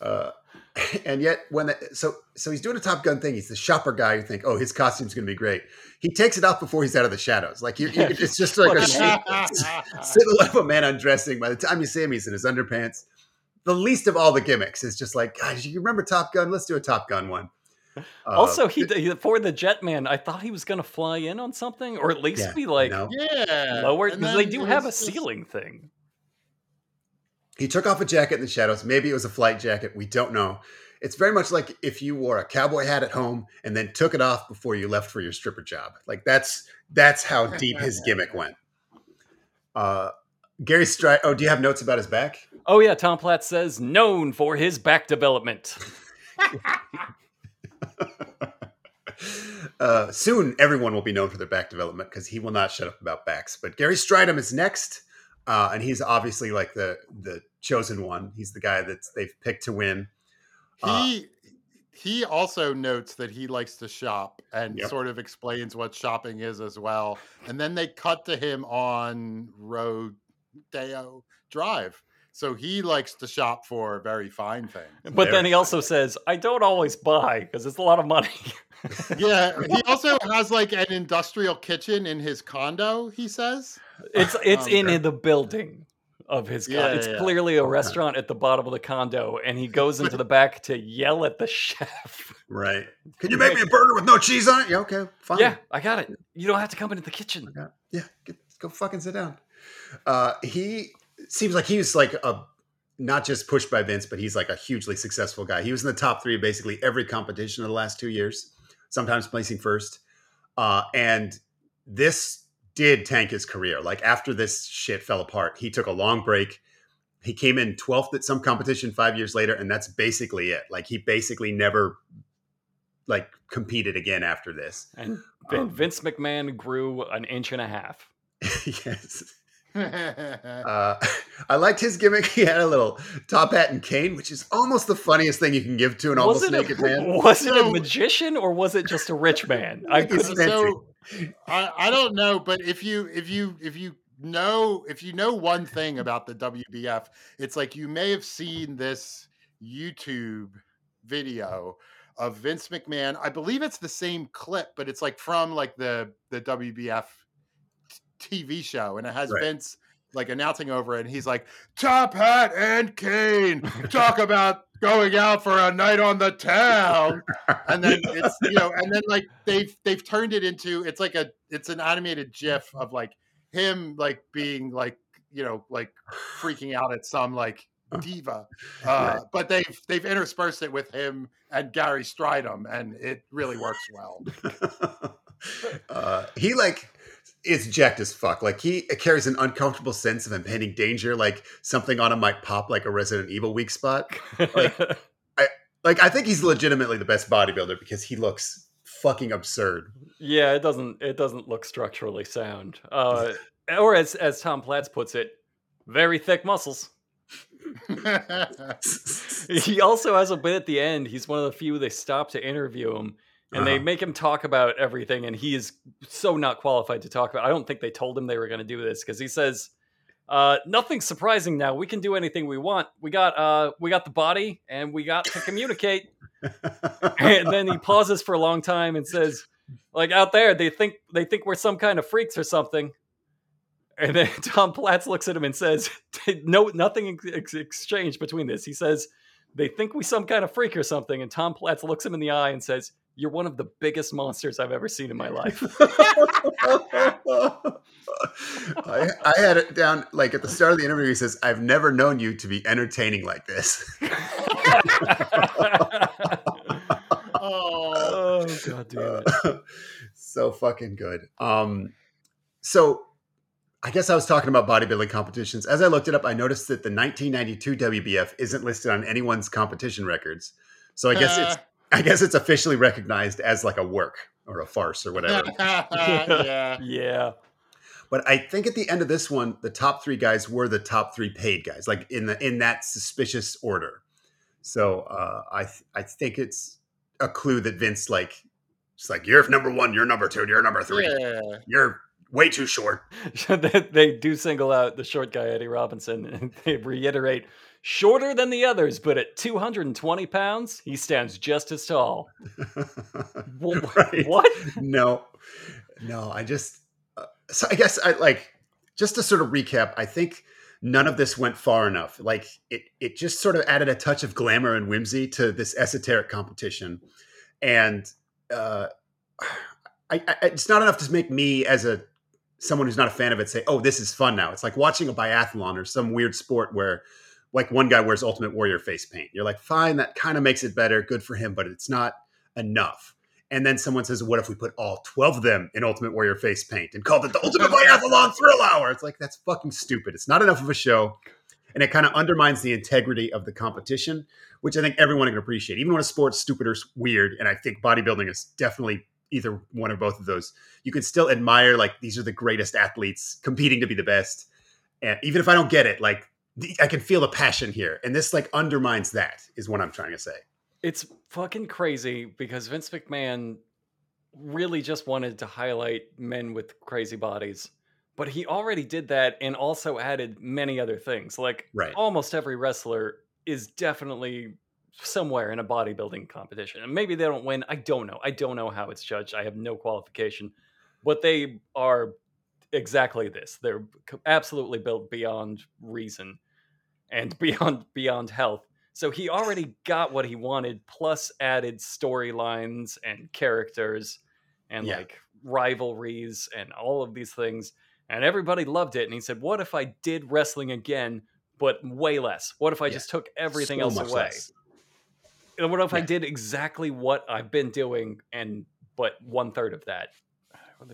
uh, and yet when the, so so he's doing a Top Gun thing. He's the shopper guy. You think, oh, his costume's going to be great. He takes it off before he's out of the shadows. Like you, you it's just like a Fucking shape- silhouette of a man undressing. By the time you see him, he's in his underpants. The least of all the gimmicks is just like, guys, you remember Top Gun? Let's do a Top Gun one. Uh, also, he, he for the Jetman, I thought he was going to fly in on something, or at least Yeah, be like no. yeah, lower because they do have a was just- ceiling thing. He took off a jacket in the shadows. Maybe it was a flight jacket. We don't know. It's very much like if you wore a cowboy hat at home and then took it off before you left for your stripper job. Like that's that's how deep his gimmick went. Uh, Gary Stry. Oh, do you have notes about his back? Oh yeah, Tom Platz says known for his back development. Uh, soon, everyone will be known for their back development because he will not shut up about backs. But Gary Strydom is next, uh, and he's obviously like the the chosen one. He's the guy that they've picked to win. Uh, He he also notes that he likes to shop and Yep. sort of explains what shopping is as well. And then they cut to him on Rodeo Drive. So he likes to shop for very fine things. But then he also says, "I don't always buy because it's a lot of money." Yeah, he also has like an industrial kitchen in his condo, he says. it's it's in Okay. the building of his condo. Yeah, it's yeah. clearly a restaurant at the bottom of the condo, and he goes into the back to yell at the chef. Right. Can you make me a burger with no cheese on it? Yeah, okay, fine. yeah, I got it. You don't have to come into the kitchen. Yeah, yeah. Get, go fucking sit down. Uh, he seems like he was like a not just pushed by Vince, but he's like a hugely successful guy. He was in the top three of basically every competition of the last two years, sometimes placing first. Uh, and this did tank his career. Like after this shit fell apart, he took a long break. He came in 12th at some competition five years later, and that's basically it. Like he basically never like competed again after this. And Um, Vince McMahon grew an inch and a half. yes. Uh, I liked his gimmick. He had a little top hat and cane, which is almost the funniest thing you can give to an was almost naked a, man. Was it a magician or was it just a rich man? I couldn't. so I, I don't know, but if you if you if you know if you know one thing about the WBF, it's like you may have seen this YouTube video of Vince McMahon. I believe it's the same clip, but it's like from like the the WBF t- TV show, and it has Right. Vince like announcing over it, and he's like, "Top hat and cane, talk about." Going out for a night on the town, and then it's you know and then like they've they've turned it into it's like a it's an animated gif of like him like being like you know like freaking out at some like diva uh Right. but they've they've interspersed it with him and gary strydom and it really works well uh, he like is jacked as fuck. Like he carries an uncomfortable sense of impending danger, like something on him might pop like a Resident Evil weak spot. Like I think he's legitimately the best bodybuilder because he looks fucking absurd. yeah, it doesn't. It doesn't look structurally sound. Uh, or as as Tom Platz puts it, very thick muscles. he also has a bit at the end. He's one of the few they stop to interview him, and they Uh-huh. make him talk about everything, and he is so not qualified to talk about. I don't think they told him they were going to do this because he says, uh, "Nothing surprising now. We can do anything we want. We got, uh, we got the body, and we got to communicate." and then he pauses for a long time and says, "Like out there, they think they think we're some kind of freaks or something." And then Tom Platz looks at him and says, "No, nothing ex- exchanged between this." He says, "They think we some kind of freak or something." And Tom Platz looks him in the eye and says, "You're one of the biggest monsters I've ever seen in my life." I, I had it down like at the start of the interview. He says, "I've never known you to be entertaining like this." oh, oh god damn it! so fucking good. Um, so I guess I was talking about bodybuilding competitions. As I looked it up, I noticed that the 1992 WBF isn't listed on anyone's competition records. So I guess it's I guess it's officially recognized as like a work or a farce or whatever. yeah. Yeah, But I think at the end of this one, the top three guys were the top three paid guys, like in the in that suspicious order. So uh, I th- I think it's a clue that Vince like it's like you're number one, you're number two, you're number three, Yeah. you're way too short. they, do single out the short guy Eddie Robinson, and they reiterate. Shorter than the others, but at 220 pounds, he stands just as tall. Right. What? no, no. I just uh, so I guess I like just to sort of recap. I think none of this went far enough. Like it, it just sort of added a touch of glamour and whimsy to this esoteric competition, and uh, I, I, it's not enough to make me as a someone who's not a fan of it say, "Oh, this is fun now." It's like watching a biathlon or some weird sport where. Like one guy wears Ultimate Warrior face paint. You're like, fine, that kind of makes it better. Good for him, but it's not enough. And then someone says, What if we put all 12 of them in Ultimate Warrior face paint and called it the Ultimate Biathlon Thrill Hour? It's like, that's fucking stupid. It's not enough of a show. And it kind of undermines the integrity of the competition, which I think everyone can appreciate. Even when a sport's stupid or weird, and I think bodybuilding is definitely either one or both of those, you can still admire, like, these are the greatest athletes competing to be the best. And even if I don't get it, like, the- I can feel the passion here. And this, like, undermines that, is what I'm trying to say. It's fucking crazy because Vince McMahon really just wanted to highlight men with crazy bodies. But he already did that and also added many other things. Like Right. almost every wrestler is definitely somewhere in a bodybuilding competition. And maybe they don't win. I don't know. I don't know how it's judged. I have no qualification. But they are exactly this. They're absolutely built beyond reason and beyond beyond health. So he already got what he wanted, plus added storylines and characters and Yeah. like rivalries and all of these things. And everybody loved it. And he said, What if I did wrestling again, but way less? What if I Yeah. just took everything So else away? less. And what if I did exactly what I've been doing and but one third of that?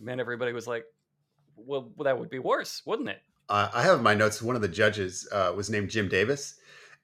Man, everybody was like, Well, that would be worse, wouldn't it? Uh, I have in my notes one of the judges uh, was named Jim Davis.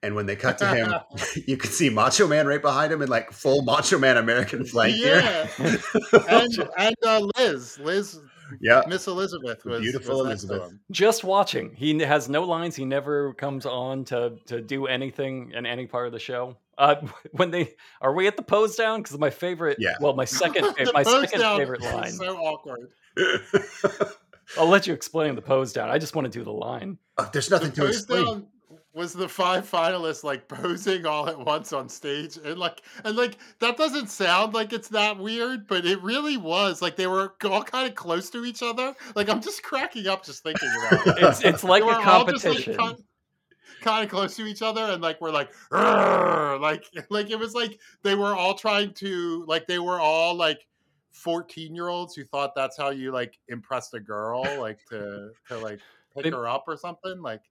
And when they cut to him, you could see Macho Man right behind him in like full Macho Man American flag gear. yeah. and and uh, Liz, Liz, Yeah. Miss Elizabeth was Beautiful was next to Elizabeth. him. just watching. He has no lines. He never comes on to to do anything in any part of the show. Uh, when they are we at the pose down? Because my favorite, Yeah. well, my second, my second favorite line. So awkward. I'll let you explain the pose down. I just want to do the line. Oh, There's The nothing to pose explain. down was the five finalists like posing all at once on stage, and like and like that doesn't sound like it's that weird, but it really was. Like they were all kind of close to each other. Like I'm just cracking up just thinking about it. It's it's like a were all just, like, competition. Kind, kind of close to each other and like we're like like like it was like they were all trying to like they were all like 14 year olds who thought that's how you like impressed a girl like to to like pick They- her up or something like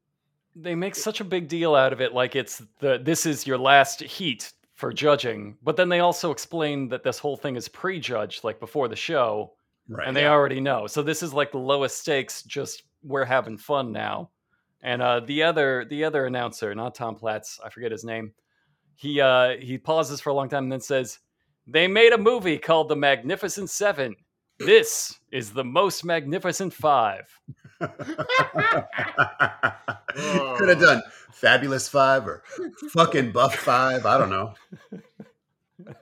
they make such a big deal out of it like it's the this is your last heat for judging but then they also explain that this whole thing is prejudged like before the show Right. and they already know. So this is like the lowest stakes just we're having fun now and uh the other the other announcer not tom platz i forget his name he uh he pauses for a long time and then says they made a movie called the magnificent seven this is the most magnificent five Could have done Fabulous Five or fucking Buff Five. I don't know.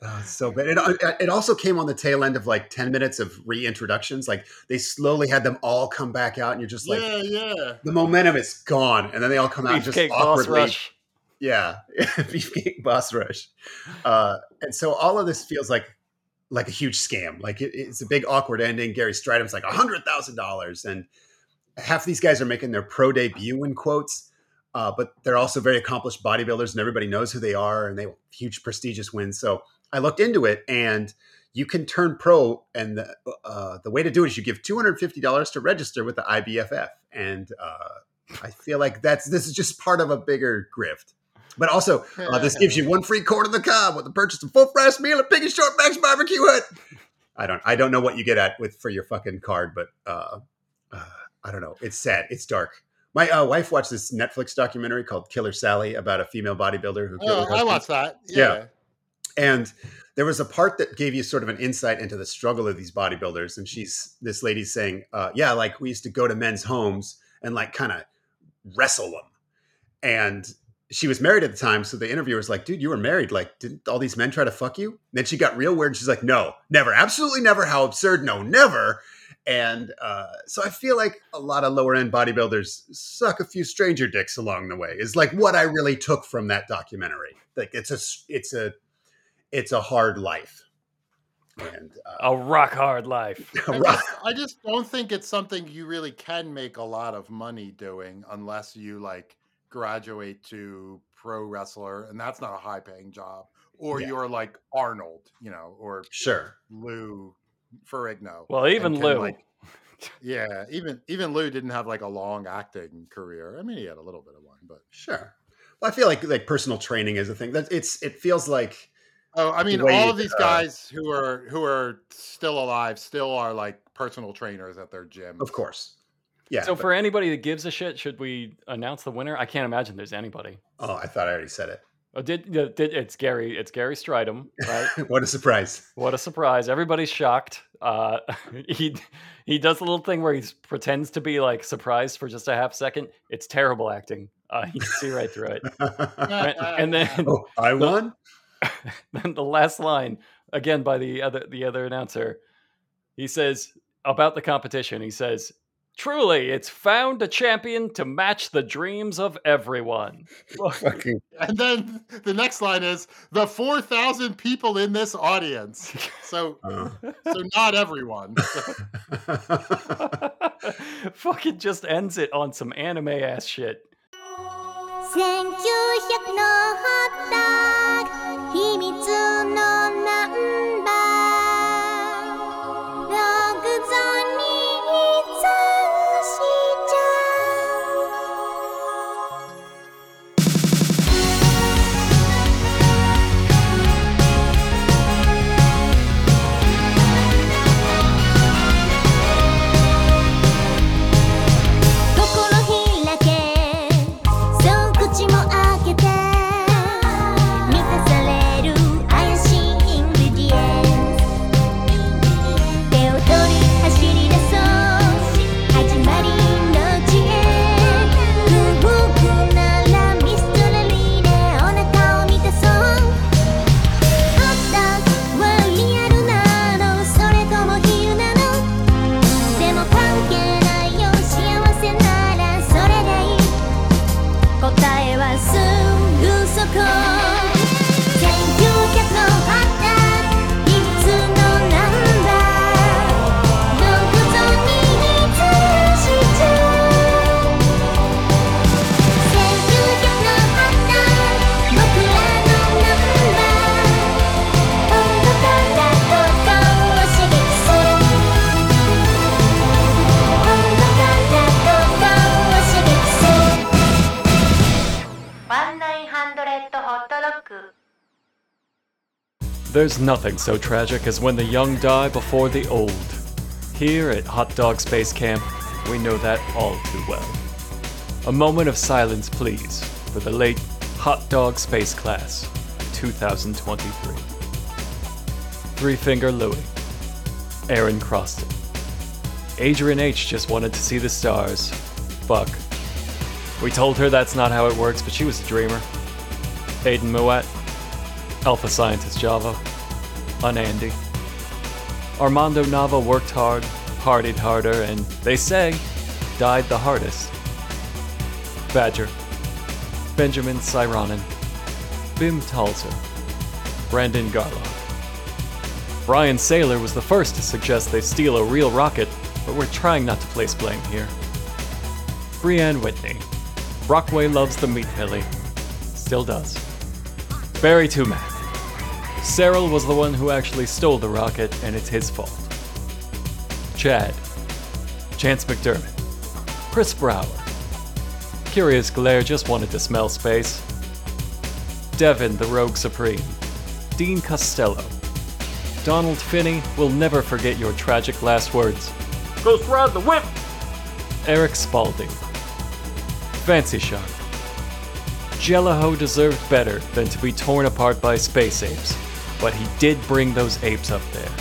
Oh, so bad. It, it also came on the tail end of like 10 minutes of reintroductions. Like they slowly had them all come back out, and you're just like, yeah, yeah. the momentum is gone. And then they all come out just Beefcake Boss awkwardly. Rush. Yeah, Beefcake Boss Rush. Uh, and so all of this feels like like a huge scam. Like it, it's a big awkward ending. Gary Strydom's like a hundred thousand dollars, and half these guys are making their pro debut in quotes. Uh, but they're also very accomplished bodybuilders, and everybody knows who they are, and they have huge prestigious wins. So I looked into it, and you can turn pro, and the uh, the way to do it is you give two hundred fifty dollars to register with the IBFF, and uh, I feel like that's this is just part of a bigger grift. But also, uh, this gives you one free quarter of the cob with the purchase of full price meal at Piggy Short Max Barbecue Hut. I don't, I don't know what you get at with for your fucking card, but uh, uh, I don't know. It's sad. It's dark. My uh, wife watched this Netflix documentary called Killer Sally about a female bodybuilder who killed Oh, her I watched that. Yeah. Yeah. And there was a part that gave you sort of an insight into the struggle of these bodybuilders. And she's this lady's saying, uh, "Yeah, like we used to go to men's homes and like kind of wrestle them." And she was married at the time, so the interviewer was like, "Dude, you were married. Like, didn't all these men try to fuck you?" And then she got real weird. And she's like, "No, never, absolutely never. How absurd? No, never." And uh, so I feel like a lot of lower end bodybuilders suck a few stranger dicks along the way. Is like what I really took from that documentary. Like it's a it's a it's a hard life. And uh, A rock hard life. I just, I just don't think it's something you really can make a lot of money doing unless you like graduate to pro wrestler, and that's not a high paying job. Or Yeah. you're like Arnold, you know, or sure, Lou Ferrigno. Well, even Lou. like- yeah, even even Lou didn't have like a long acting career. I mean, he had a little bit of one, but sure. Well, I feel like like personal training is a thing. That it's it feels like oh, I mean, way all of these uh, guys who are who are still alive still are like personal trainers at their gym. Of course. Yeah. so but- for anybody that gives a shit, should we announce the winner? I can't imagine there's anybody. oh, I thought I already said it. Oh, did, did it's Gary? It's Gary Strydom, right? what a surprise. what a surprise! Everybody's shocked. Uh, he he does a little thing where he pretends to be like surprised for just a half second. It's terrible acting. Uh, you can see right through it. And, and then oh, I won? then the last line again by the other the other announcer he says about the competition he says truly it's found a champion to match the dreams of everyone Fucking And then the next line is the four thousand people in this audience. So uh. so not everyone. fucking just ends it on some anime ass shit 1900のホット秘密の There's nothing so tragic as when the young die before the old. Here at Hot Dog Space Camp, we know that all too well. A moment of silence, please, for the late Hot Dog Space Class 2023. Three Finger Louie, Aaron Croston, Adrian H just wanted to see the stars. Fuck. We told her that's not how it works, but she was a dreamer. Aiden Mouat, Alpha Scientist Java, Unandy. Armando Nava worked hard, partied harder, and they say died the hardest. Badger, Benjamin Cyronen, Bim Talzer, Brandon Garlock. Brian Saylor was the first to suggest they steal a real rocket, but we're trying not to place blame here. Brianne Whitney. Brockway loves the meat pilly. Still does. Barry Tumac. Cyril was the one who actually stole the rocket, and it's his fault. Chad. Chance McDermott. Chris Brower. Curious Glare just wanted to smell space. Devin, the Rogue Supreme. Dean Costello. Donald Finney will never forget your tragic last words. Ghost Rod the Whip! Eric Spalding. Fancy Shark. Jelliho deserved better than to be torn apart by space apes, but he did bring those apes up there.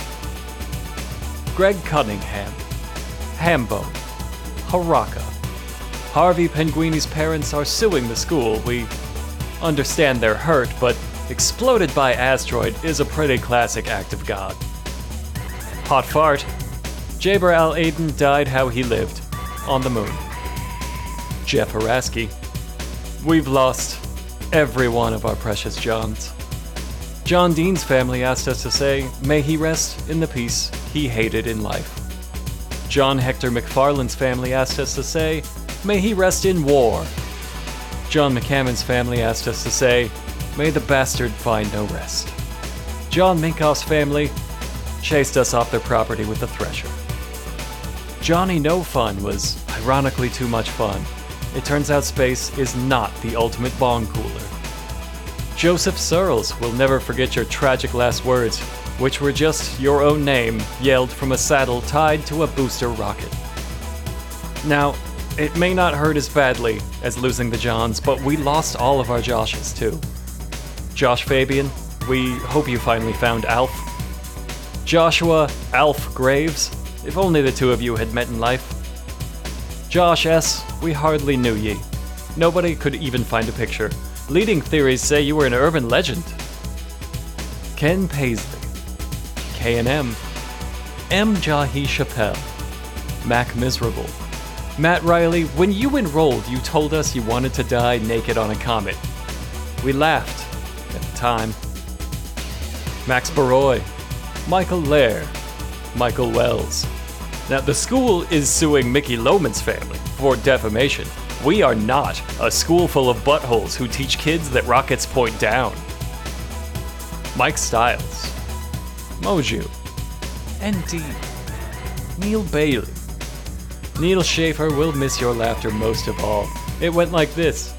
Greg Cunningham. Hambone. Haraka. Harvey Penguini's parents are suing the school. We understand they're hurt, but exploded by asteroid is a pretty classic act of God. Hot fart. Jaber Al Aden died how he lived, on the moon. Jeff Haraski. We've lost every one of our precious Johns. John Dean's family asked us to say, may he rest in the peace he hated in life. John Hector McFarland's family asked us to say, may he rest in war. John McCammon's family asked us to say, may the bastard find no rest. John Minkoff's family chased us off their property with a thresher. Johnny No Fun was ironically too much fun. It turns out space is not the ultimate bong cooler. Joseph Searles will never forget your tragic last words, which were just your own name yelled from a saddle tied to a booster rocket. Now, it may not hurt as badly as losing the Johns, but we lost all of our Joshes too. Josh Fabian, we hope you finally found Alf. Joshua Alf Graves, if only the two of you had met in life. Josh S., we hardly knew ye. Nobody could even find a picture. Leading theories say you were an urban legend. Ken Paisley, K&M, M. Jahi Chappelle, Mac Miserable. Matt Riley, when you enrolled, you told us you wanted to die naked on a comet. We laughed at the time. Max Baroy, Michael Lair, Michael Wells. Now, the school is suing Mickey Loman's family for defamation. We are not a school full of buttholes who teach kids that rockets point down. Mike Stiles, Moju, ND, Neil Bailey. Neil Schaefer will miss your laughter most of all. It went like this.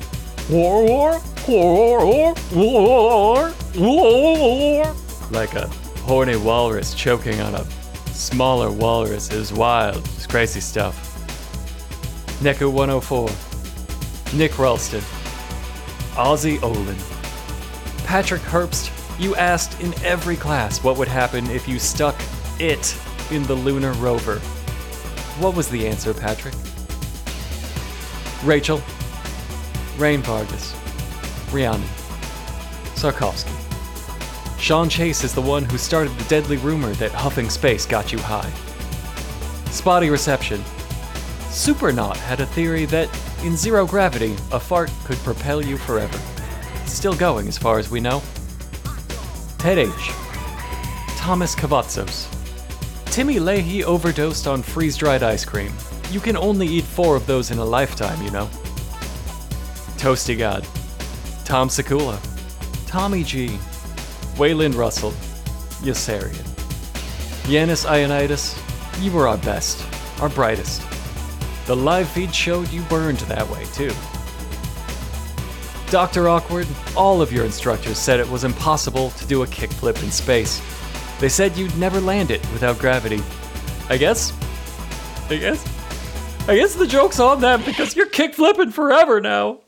War, war, war, war, war, war. war, Like a horny walrus choking on a smaller walrus. It was wild. It's crazy stuff. Neku 104. Nick Ralston. Ozzy Olin. Patrick Herbst, you asked in every class what would happen if you stuck it in the lunar rover. What was the answer, Patrick? Rachel. Rain Vargas. Rhiannon. Sarkovsky. Sean Chase is the one who started the deadly rumor that huffing space got you high. Spotty reception. Supernaut had a theory that, in zero gravity, a fart could propel you forever. Still going as far as we know. Ted H. Thomas Cavazzos. Timmy Leahy overdosed on freeze dried ice cream. You can only eat four of those in a lifetime, you know. Toasty God. Tom Sekula. Tommy G. Waylon Russell. Yossarian. Yanis Ionitis, you were our best, our brightest. The live feed showed you burned that way, too. Dr. Awkward, all of your instructors said it was impossible to do a kickflip in space. They said you'd never land it without gravity. I guess. I guess. I guess the joke's on them because you're kickflipping forever now.